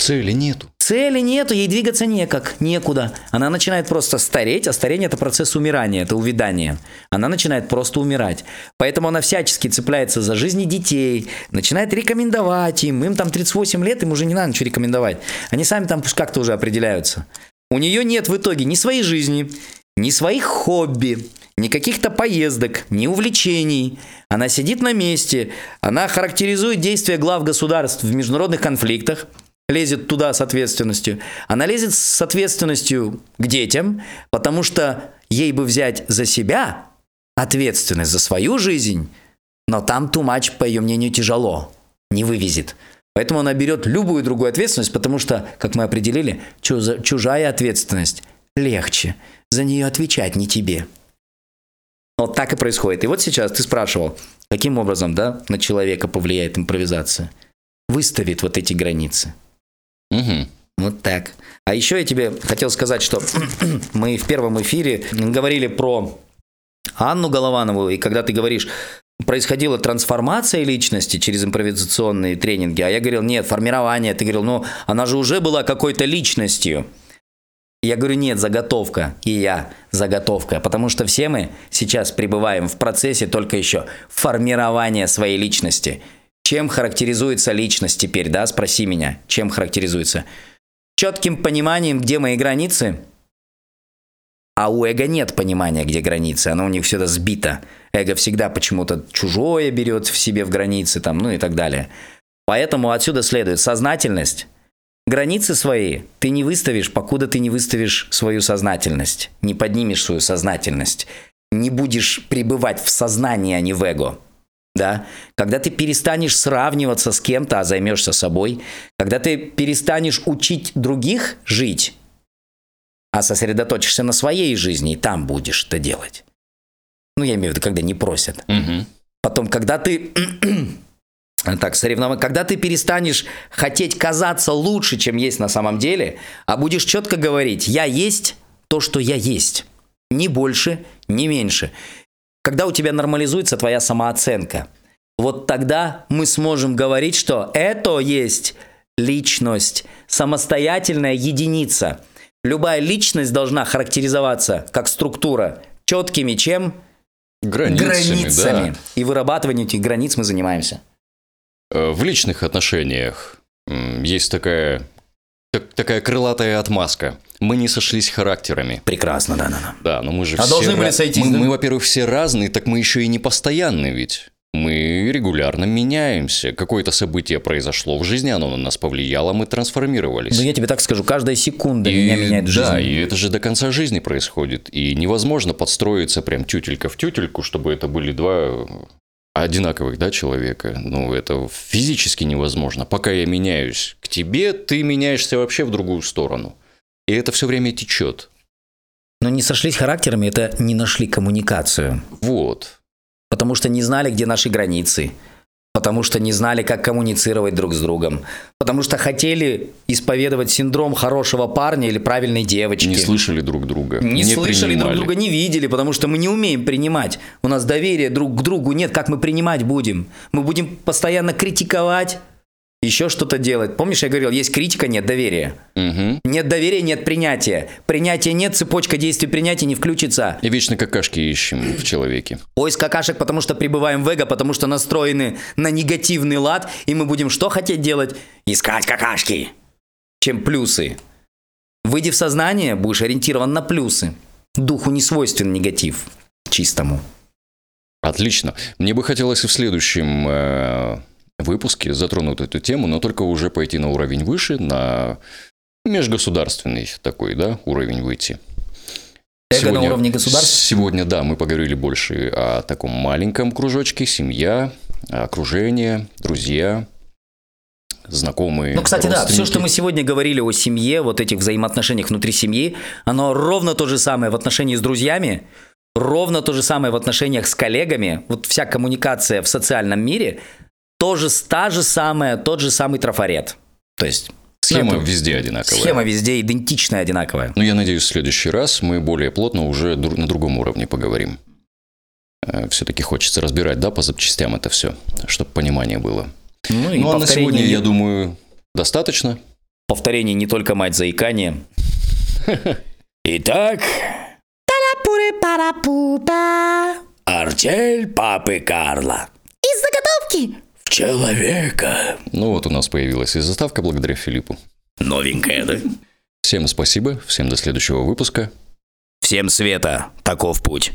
Цели нету. Цели нету, ей двигаться некак, некуда. Она начинает просто стареть, а старение это процесс умирания, это увядание. Она начинает просто умирать. Поэтому она всячески цепляется за жизни детей, начинает рекомендовать им. Им там 38 лет, им уже не надо ничего рекомендовать. Они сами там пусть как-то уже определяются. У нее нет в итоге ни своей жизни, ни своих хобби, ни каких-то поездок, ни увлечений. Она сидит на месте, она характеризует действия глав государств в международных конфликтах, лезет туда с ответственностью. Она лезет с ответственностью к детям, потому что ей бы взять за себя ответственность за свою жизнь, но там much, по ее мнению, тяжело, не вывезет. Поэтому она берет любую другую ответственность, потому что, как мы определили, чужая ответственность легче. За нее отвечать не тебе. Вот так и происходит. И вот сейчас ты спрашивал, каким образом да, на человека повлияет импровизация. Выставит вот эти границы. Угу. Вот так. А еще я тебе хотел сказать, что мы в первом эфире говорили про Анну Голованову, и когда ты говоришь, происходила трансформация личности через импровизационные тренинги, а я говорил, нет, формирование, ты говорил, ну, она же уже была какой-то личностью. Я говорю, нет, заготовка. И я заготовка. Потому что все мы сейчас пребываем в процессе только еще формирования своей личности. Чем характеризуется личность теперь, да? Спроси меня, чем характеризуется? Четким пониманием, где мои границы, а у эго нет понимания, где границы, оно у них всегда сбито. Эго всегда почему-то чужое берет в себе в границы, там, ну и так далее. Поэтому отсюда следует сознательность, Границы свои ты не выставишь, покуда ты не выставишь свою сознательность, не поднимешь свою сознательность, не будешь пребывать в сознании, а не в эго. Да? Когда ты перестанешь сравниваться с кем-то, а займешься собой, когда ты перестанешь учить других жить, а сосредоточишься на своей жизни, и там будешь это делать. Ну, я имею в виду, когда не просят. Угу. Потом, когда ты так, соревнование. Когда ты перестанешь хотеть казаться лучше, чем есть на самом деле, а будешь четко говорить, я есть то, что я есть. Ни больше, ни меньше. Когда у тебя нормализуется твоя самооценка, вот тогда мы сможем говорить, что это есть личность, самостоятельная единица. Любая личность должна характеризоваться как структура четкими чем? Границами, границами. Да. И вырабатыванием этих границ мы занимаемся. Э, в личных отношениях есть такая, так, такая крылатая отмазка. Мы не сошлись характерами. Прекрасно, да, да, да. Да, но мы же а все... должны были сойтись, мы, да? мы, во-первых, все разные, так мы еще и не постоянны ведь. Мы регулярно меняемся. Какое-то событие произошло в жизни, оно на нас повлияло, мы трансформировались. Ну, я тебе так скажу, каждая секунда и, меня меняет жизнь. Да, и это же до конца жизни происходит. И невозможно подстроиться прям тютелька в тютельку, чтобы это были два одинаковых, да, человека. Ну, это физически невозможно. Пока я меняюсь к тебе, ты меняешься вообще в другую сторону. И это все время течет. Но не сошлись характерами, это не нашли коммуникацию. Вот. Потому что не знали, где наши границы. Потому что не знали, как коммуницировать друг с другом. Потому что хотели исповедовать синдром хорошего парня или правильной девочки. Не слышали друг друга. Не, Не слышали принимали. друг друга, не видели, потому что мы не умеем принимать. У нас доверия друг к другу нет, как мы принимать будем. Мы будем постоянно критиковать, еще что-то делать. Помнишь, я говорил, есть критика, нет доверия. Мгм. Нет доверия, нет принятия. Принятия нет, цепочка действий принятия не включится. И вечно какашки ищем в человеке. Поиск какашек, потому что пребываем в эго, потому что настроены на негативный лад, и мы будем что хотеть делать? Искать какашки, чем плюсы. Выйди в сознание, будешь ориентирован на плюсы. Духу не свойствен негатив чистому. Отлично. Мне бы хотелось и в следующем э, выпуске затронуть эту тему, но только уже пойти на уровень выше, на межгосударственный такой, да, уровень выйти. Эго на уровне государств? Сегодня, да, мы поговорили больше о таком маленьком кружочке, семья, окружение, друзья, знакомые. Ну, кстати, да, все, что мы сегодня говорили о семье, вот этих взаимоотношениях внутри семьи, оно ровно то же самое в отношении с друзьями, ровно то же самое в отношениях с коллегами. Вот вся коммуникация в социальном мире тоже та же самая, тот же самый трафарет. То есть Схема ну, это- везде одинаковая. схема везде идентичная, одинаковая. Ну, я надеюсь, в следующий раз мы более плотно уже дру- на другом уровне поговорим. Все-таки хочется разбирать, да, по запчастям это все, чтобы понимание было. Ну и ну, а на повторение, сегодня, я думаю, достаточно. повторение не только мать заикания. Итак, артель папы Карла. Из заготовки. Человека. Ну, вот у нас появилась и заставка благодаря Филиппу. Новенькая, да? Всем спасибо, всем до следующего выпуска. Всем света, таков путь.